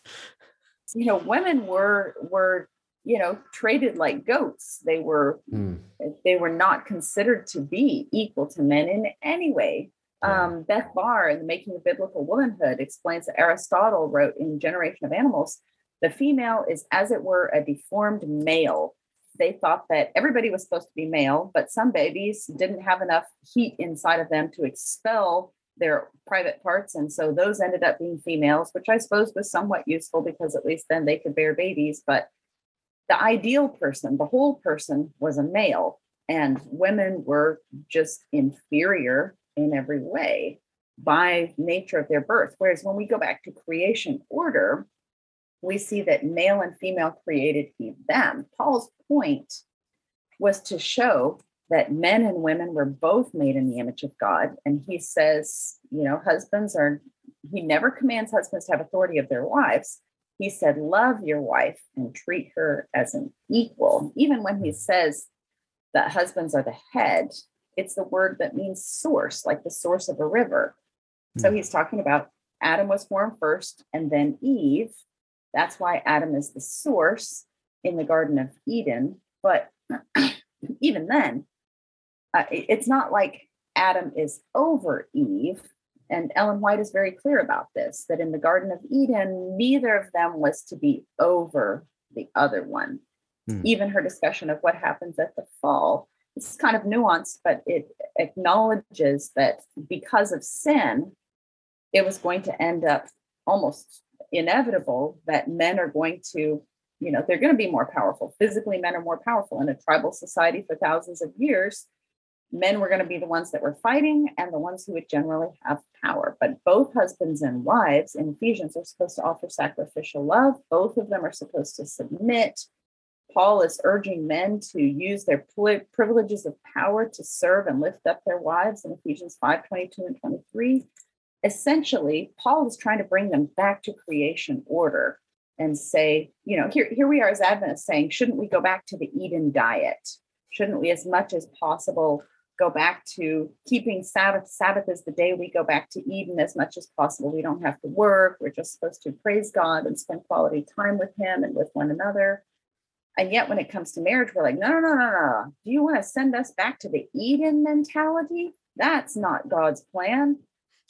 [SPEAKER 5] You know, women were were you know traded like goats they were mm. they were not considered to be equal to men in any way um, Beth Barr in The Making of Biblical Womanhood explains that Aristotle wrote in Generation of Animals the female is, as it were, a deformed male. They thought that everybody was supposed to be male, but some babies didn't have enough heat inside of them to expel their private parts. And so those ended up being females, which I suppose was somewhat useful because at least then they could bear babies. But the ideal person, the whole person, was a male, and women were just inferior in every way by nature of their birth. Whereas when we go back to creation order, we see that male and female created he them. Paul's point was to show that men and women were both made in the image of God. And he says, you know, husbands are, he never commands husbands to have authority of their wives. He said, love your wife and treat her as an equal. Even when he says that husbands are the head, it's the word that means source, like the source of a river. Mm. So hmm. he's talking about Adam was formed first and then Eve. That's why Adam is the source in the Garden of Eden. But <clears throat> even then, uh, it's not like Adam is over Eve. And Ellen White is very clear about this that in the Garden of Eden, neither of them was to be over the other one. Hmm. Even her discussion of what happens at the fall it's kind of nuanced, but it acknowledges that because of sin, it was going to end up almost inevitable that men are going to, you know, they're going to be more powerful. Physically, men are more powerful in a tribal society for thousands of years. Men were going to be the ones that were fighting and the ones who would generally have power. But both husbands and wives in Ephesians are supposed to offer sacrificial love. Both of them are supposed to submit Paul is urging men to use their privileges of power to serve and lift up their wives in Ephesians 5 22 and 23. Essentially, Paul is trying to bring them back to creation order and say, you know, here, here we are as Adventists saying, shouldn't we go back to the Eden diet? Shouldn't we, as much as possible, go back to keeping Sabbath? Sabbath is the day we go back to Eden as much as possible. We don't have to work. We're just supposed to praise God and spend quality time with Him and with one another. And yet, when it comes to marriage, we're like, no, no, no, no, no. Do you want to send us back to the Eden mentality? That's not God's plan.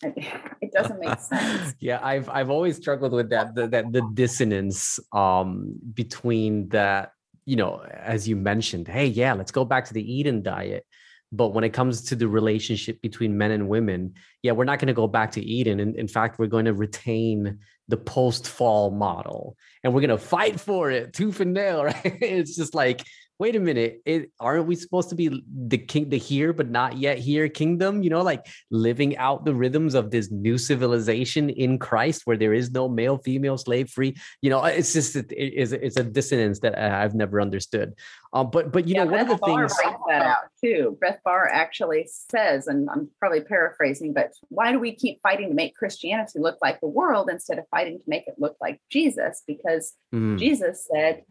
[SPEAKER 5] <laughs> It doesn't make sense. <laughs>
[SPEAKER 4] yeah, I've I've always struggled with that the, that the dissonance um, between that you know as you mentioned. Hey, yeah, let's go back to the Eden diet, but when it comes to the relationship between men and women yeah we're not going to go back to eden in, in fact we're going to retain the post fall model and we're going to fight for it tooth and nail <laughs> right it's just like wait a minute, it, aren't we supposed to be the king, the here but not yet here kingdom? You know, like living out the rhythms of this new civilization in Christ, where there is no male, female, slave free. You know, it's just it is it's a dissonance that I've never understood. Um, but but you yeah, know, one of the Barr things
[SPEAKER 5] that out too. Beth Barr actually says, and I'm probably paraphrasing, but why do we keep fighting to make Christianity look like the world instead of fighting to make it look like Jesus? Because mm. Jesus said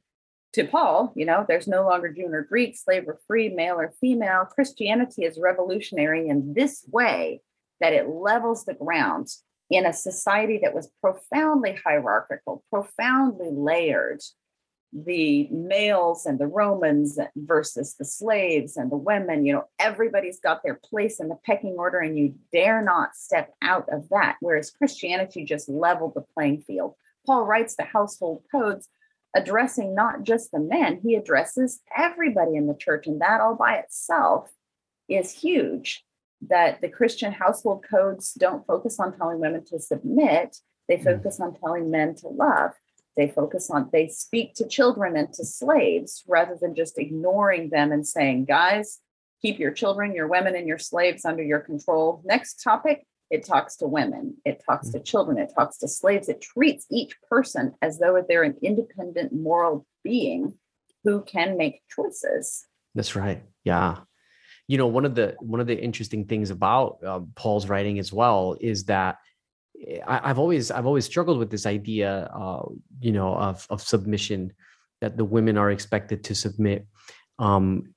[SPEAKER 5] to Paul, you know, there's no longer Jew or Greek, slave or free, male or female. Christianity is revolutionary in this way that it levels the ground in a society that was profoundly hierarchical, profoundly layered. The males and the Romans versus the slaves and the women, you know, everybody's got their place in the pecking order, and you dare not step out of that. Whereas Christianity just leveled the playing field. Paul writes the household codes addressing not just the men, he addresses everybody in the church. And that all by itself is huge. That the Christian household codes don't focus on telling women to submit, they hmm. focus on telling men to love. They focus on, they speak to children and to slaves rather than just ignoring them and saying, guys, keep your children, your women, and your slaves under your control. Next topic it talks to women, it talks to mm. children, it talks to slaves. It treats each person as though they're an independent moral being who can make choices.
[SPEAKER 4] That's right. Yeah. You know, one of the one of the interesting things about uh, Paul's writing as well is that eh, I, have always I've always struggled with this idea, uh, you know, of of submission that the women are expected to submit. Um,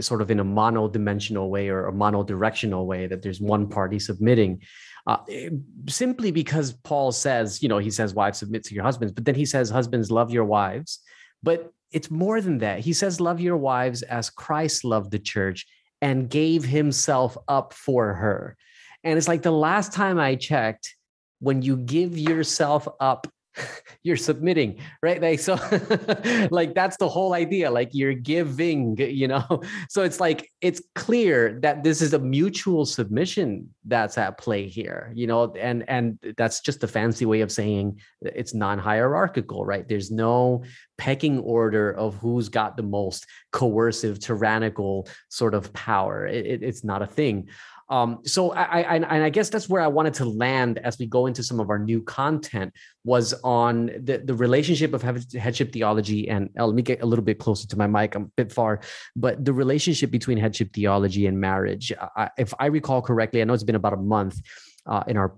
[SPEAKER 4] sort of in a mono-dimensional way or a mono-directional way that there's one party submitting uh, eh, simply because paul says you know he says wives submit to your husbands but then he says husbands love your wives. But it's more than that. He says love your wives as christ loved the church and gave himself up for her. And it's like the last time i checked when you give yourself up <laughs> you're submitting right? Like so <laughs> like that's the whole idea like you're giving you know? <laughs> So it's like it's clear that this is a mutual submission that's at play here you know? And and that's just a fancy way of saying it's non-hierarchical right? There's no pecking order of who's got the most coercive tyrannical sort of power. It, it, it's not a thing um, so I, I, and I guess that's where I wanted to land as we go into some of our new content was on the, the relationship of headship theology and uh, let me get a little bit closer to my mic. I'm a bit far, but the relationship between headship theology and marriage. I, if I recall correctly, I know it's been about a month uh, in our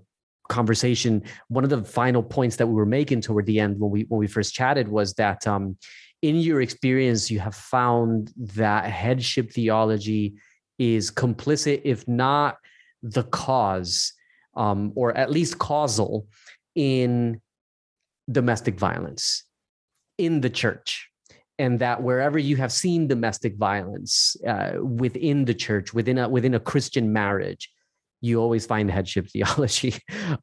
[SPEAKER 4] conversation. One of the final points that we were making toward the end when we when we first chatted was that um, in your experience, you have found that headship theology is complicit, if not the cause, um, or at least causal, in domestic violence in the church. And that wherever you have seen domestic violence uh, within the church, within a within a Christian marriage, you always find <laughs> headship theology.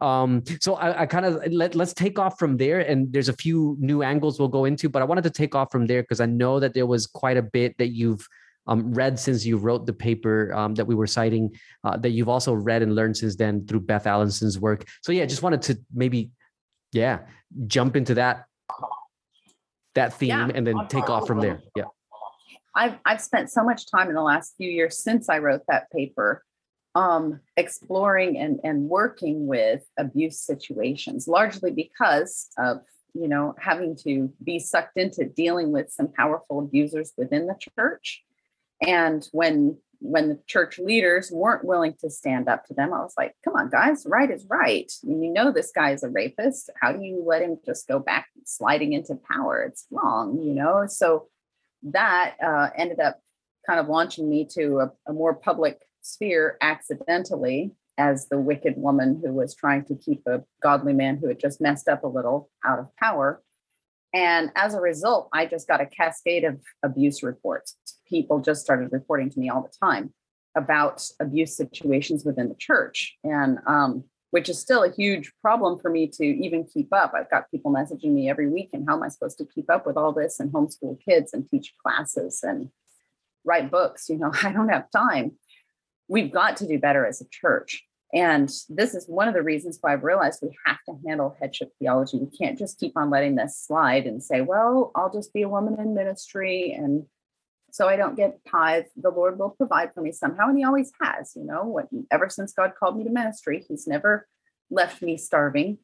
[SPEAKER 4] Um, so I, I kind of let let's take off from there, and there's a few new angles we'll go into, but I wanted to take off from there because I know that there was quite a bit that you've um, read since you wrote the paper um, that we were citing, uh, that you've also read and learned since then through Beth Allison's work. So yeah, just wanted to maybe, yeah, jump into that that theme yeah. and then take off from there. Yeah.
[SPEAKER 5] I've I've spent so much time in the last few years since I wrote that paper um, exploring and, and working with abuse situations, largely because of you know having to be sucked into dealing with some powerful abusers within the church and when when the church leaders weren't willing to stand up to them, I was like, come on, guys, right is right. You know this guy is a rapist. How do you let him just go back sliding into power? It's wrong, you know? So that uh, ended up kind of launching me to a, a more public sphere accidentally as the wicked woman who was trying to keep a godly man who had just messed up a little out of power. And as a result, I just got a cascade of abuse reports. People just started reporting to me all the time about abuse situations within the church. And um, which is still a huge problem for me to even keep up. I've got people messaging me every week, and how am I supposed to keep up with all this and homeschool kids and teach classes and write books? You know, <laughs> I don't have time. we've got to do better as a church. And this is one of the reasons why I've realized we have to handle headship theology. We can't just keep on letting this slide and say, well, I'll just be a woman in ministry and so I don't get tithe. The Lord will provide for me somehow. And he always has, you know, what ever since God called me to ministry, he's never left me starving.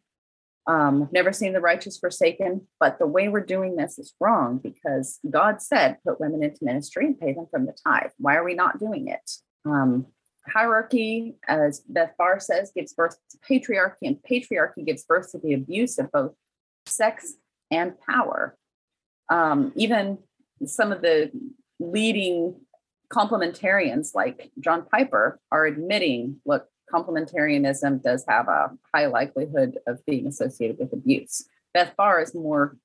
[SPEAKER 5] Um, never seen the righteous forsaken, but the way we're doing this is wrong because God said, put women into ministry and pay them from the tithe. Why are we not doing it? Um, hierarchy, as Beth Barr says, gives birth to patriarchy, and patriarchy gives birth to the abuse of both sex and power. Um, even some of the leading complementarians like John Piper are admitting, look, complementarianism does have a high likelihood of being associated with abuse. Beth Barr is more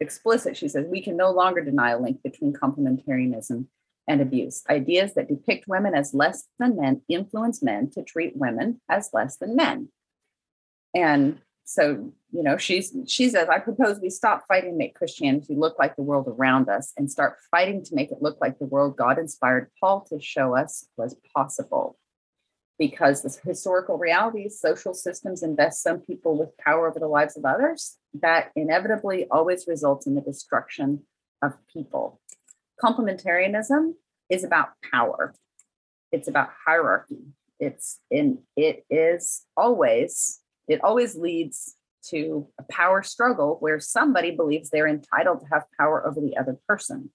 [SPEAKER 5] explicit. She says we can no longer deny a link between complementarianism and abuse. Ideas that depict women as less than men influence men to treat women as less than men. And so, you know, she's she says, I propose we stop fighting to make Christianity look like the world around us and start fighting to make it look like the world God inspired Paul to show us was possible because the historical realities, social systems invest some people with power over the lives of others, that inevitably always results in the destruction of people. Complementarianism is about power. It's about hierarchy. It's in it is always, it always leads to a power struggle where somebody believes they're entitled to have power over the other person.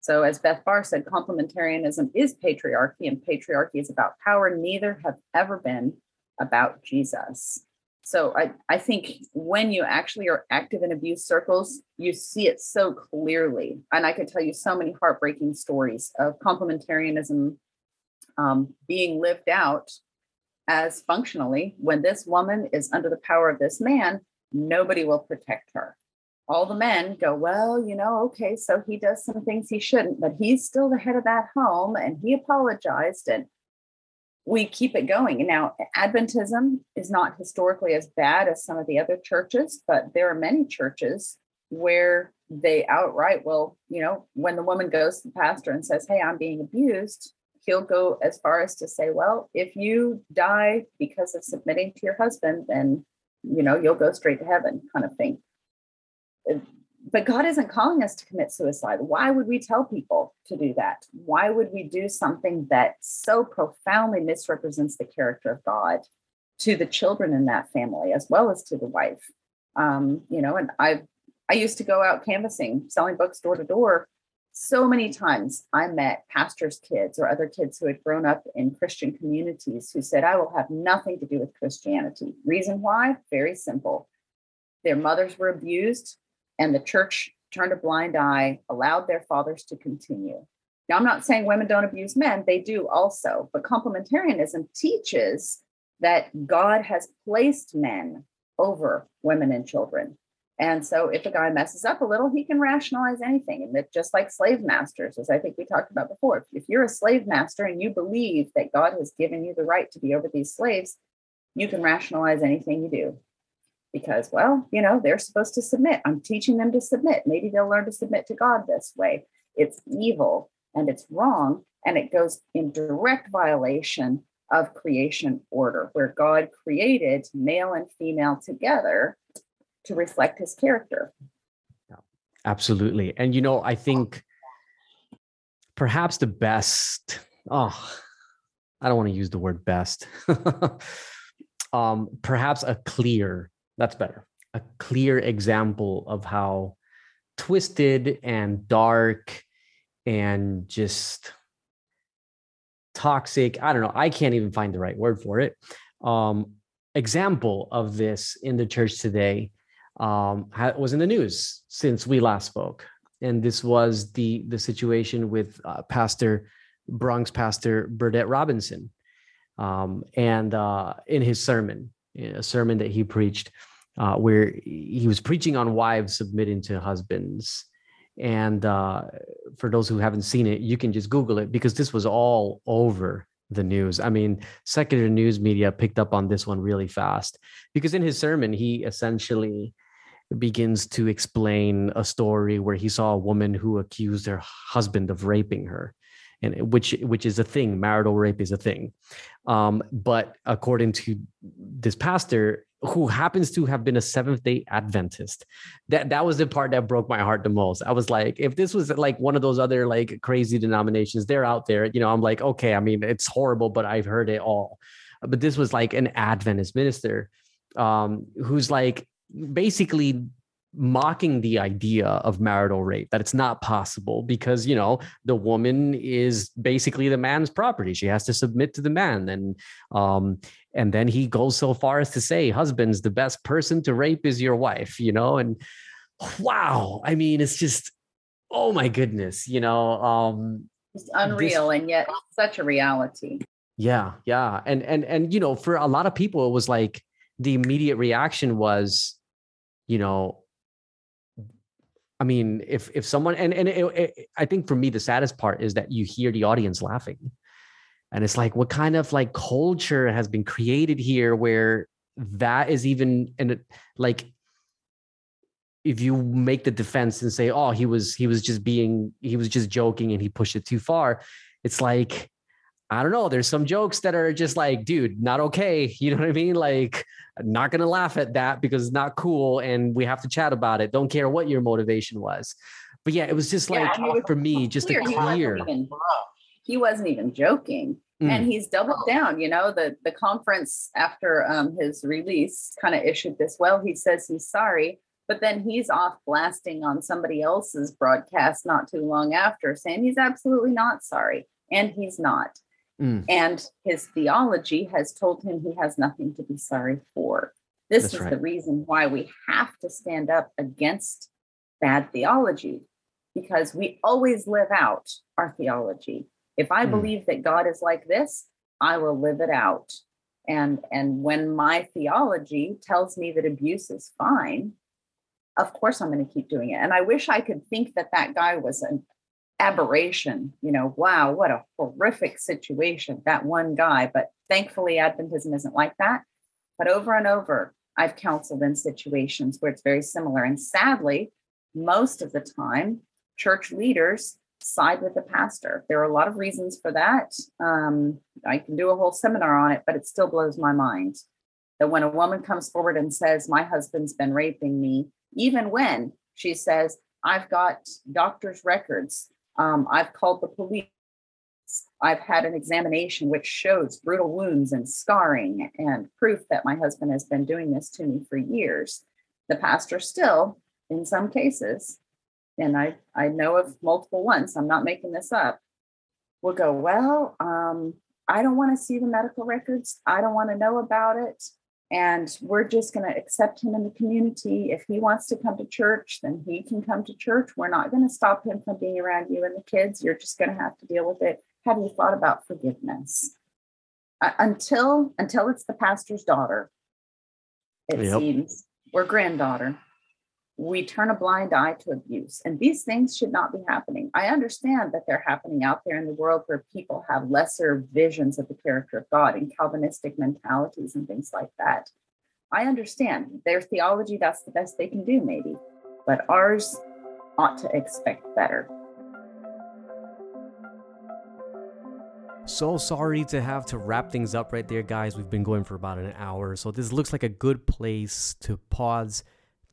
[SPEAKER 5] So, as Beth Barr said, complementarianism is patriarchy, and patriarchy is about power. Neither have ever been about Jesus. So, I, I think when you actually are active in abuse circles, you see it so clearly. And I could tell you so many heartbreaking stories of complementarianism um, being lived out as functionally when this woman is under the power of this man, nobody will protect her all the men go, well, you know, okay, so he does some things he shouldn't, but he's still the head of that home and he apologized and we keep it going. Now Adventism is not historically as bad as some of the other churches, but there are many churches where they outright will, you know, when the woman goes to the pastor and says, Hey, I'm being abused, he'll go as far as to say, Well, if you die because of submitting to your husband, then you know, you'll go straight to heaven, kind of thing but God isn't calling us to commit suicide. Why would we tell people to do that? Why would we do something that so profoundly misrepresents the character of God to the children in that family as well as to the wife? Um, you know, and I I used to go out canvassing, selling books door to door. So many times I met pastors' kids or other kids who had grown up in Christian communities who said, I will have nothing to do with Christianity. Reason why? Very simple. Their mothers were abused, and the church turned a blind eye, allowed their fathers to continue. Now, I'm not saying women don't abuse men, they do also, but complementarianism teaches that God has placed men over women and children. And so if a guy messes up a little, he can rationalize anything. And that just like slave masters, as I think we talked about before, if you're a slave master and you believe that God has given you the right to be over these slaves, you can rationalize anything you do because, well, you know, they're supposed to submit. I'm teaching them to submit. Maybe they'll learn to submit to God this way. It's evil and it's wrong. And it goes in direct violation of creation order, where God created male and female together to reflect his character.
[SPEAKER 4] Absolutely. And, you know, I think perhaps the best, oh, I don't want to use the word best. <laughs> um, perhaps a clear that's better. A clear example of how twisted and dark and just toxic. I don't know. I can't even find the right word for it. Um, example of this in the church today um, was in the news since we last spoke, and this was the the situation with uh, Pastor Bronx Pastor Burdett Robinson, um, and uh, in his sermon, a sermon that he preached uh, where he was preaching on wives submitting to husbands. And uh, for those who haven't seen it, you can just Google it because this was all over the news. I mean, secular news media picked up on this one really fast because in his sermon, he essentially begins to explain a story where he saw a woman who accused her husband of raping her. And which which is a thing. Marital rape is a thing. Um, but according to this pastor, who happens to have been a Seventh Day Adventist, that that was the part that broke my heart the most. I was like, if this was like one of those other like crazy denominations, they're out there. You know, I'm like, okay, I mean, it's horrible, but I've heard it all. But this was like an Adventist minister um, who's like basically mocking the idea of marital rape that it's not possible because you know the woman is basically the man's property. She has to submit to the man. And um and then he goes so far as to say husbands the best person to rape is your wife you know? And wow. I mean it's just oh my goodness you know um
[SPEAKER 5] it's unreal this, and yet such a reality.
[SPEAKER 4] Yeah yeah. And and and you know for a lot of people it was like the immediate reaction was you know I mean, if if someone and and it, it, I think for me the saddest part is that you hear the audience laughing, and it's like what kind of like culture has been created here where that is even and like if you make the defense and say oh he was he was just being he was just joking and he pushed it too far it's like I don't know. There's some jokes that are just like, dude, not okay. <laughs> You know what I mean? Like, not gonna laugh at that because it's not cool, and we have to chat about it. Don't care what your motivation was. But yeah, it was just like yeah, for me, just a clear.
[SPEAKER 5] He wasn't even, he wasn't even joking, mm. and he's doubled down. You know, the the conference after um, his release kind of issued this. Well, he says he's sorry, but then he's off blasting on somebody else's broadcast not too long after, saying he's absolutely not sorry, and he's not. Mm. And his theology has told him he has nothing to be sorry for. This That's is right. the reason why we have to stand up against bad theology because we always live out our theology. If I mm. believe that God is like this, I will live it out. And and when my theology tells me that abuse is fine, of course I'm going to keep doing it. And I wish I could think that that guy was an aberration. You know, wow, what a horrific situation, that one guy. But thankfully, Adventism isn't like that. But over and over, I've counseled in situations where it's very similar. And sadly, most of the time, church leaders side with the pastor. There are a lot of reasons for that. Um, I can do a whole seminar on it, but it still blows my mind that when a woman comes forward and says, My husband's been raping me, even when she says, I've got doctor's records um, I've called the police. I've had an examination which shows brutal wounds and scarring and proof that my husband has been doing this to me for years. The pastor still, in some cases, and I, I know of multiple ones, I'm not making this up, will go, Well, um, I don't want to see the medical records. I don't want to know about it and we're just going to accept him in the community. If he wants to come to church, then he can come to church. We're not going to stop him from being around you and the kids. You're just going to have to deal with it. Have you thought about forgiveness? Uh, until until it's the pastor's daughter, it yep. seems, or granddaughter, we turn a blind eye to abuse. And these things should not be happening. I understand that they're happening out there in the world where people have lesser visions of the character of God and Calvinistic mentalities and things like that. I understand their theology, that's the best they can do, maybe. But ours ought to expect better.
[SPEAKER 6] So sorry to have to wrap things up right there, guys. We've been going for about an hour. So this looks like a good place to pause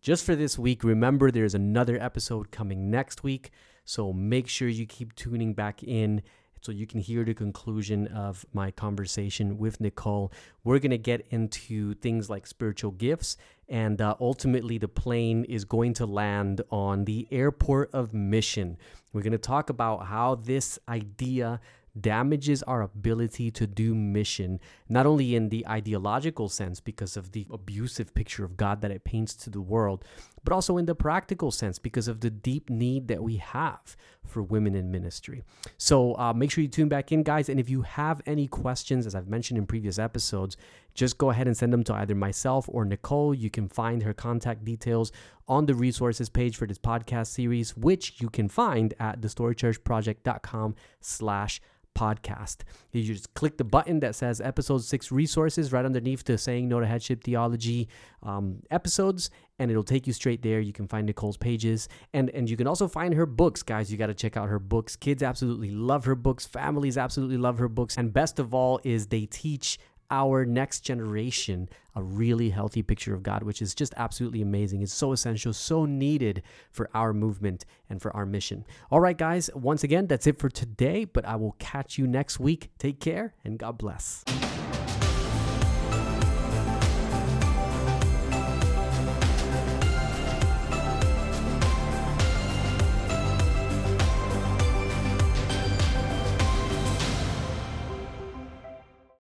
[SPEAKER 6] just for this week. Remember, there's another episode coming next week. So make sure you keep tuning back in so you can hear the conclusion of my conversation with Nicole. We're going to get into things like spiritual gifts, and uh, ultimately, the plane is going to land on the airport of mission. We're going to talk about how this idea damages our ability to do mission, not only in the ideological sense because of the abusive picture of God that it paints to the world, but also in the practical sense because of the deep need that we have for women in ministry. So uh, make sure you tune back in, guys. And if you have any questions, as I've mentioned in previous episodes, just go ahead and send them to either myself or Nicole. You can find her contact details on the resources page for this podcast series, which you can find at thestorychurchproject.com slash
[SPEAKER 4] podcast. You just click the button that says episode six resources right underneath the saying no to headship theology um, episodes, and it'll take you straight there. You can find Nicole's pages, and and you can also find her books, guys. You got to check out her books. Kids absolutely love her books. Families absolutely love her books, and best of all is they teach our next generation a really healthy picture of God, which is just absolutely amazing. It's so essential, so needed for our movement and for our mission. All right, guys, once again, that's it for today, but I will catch you next week. Take care and God bless.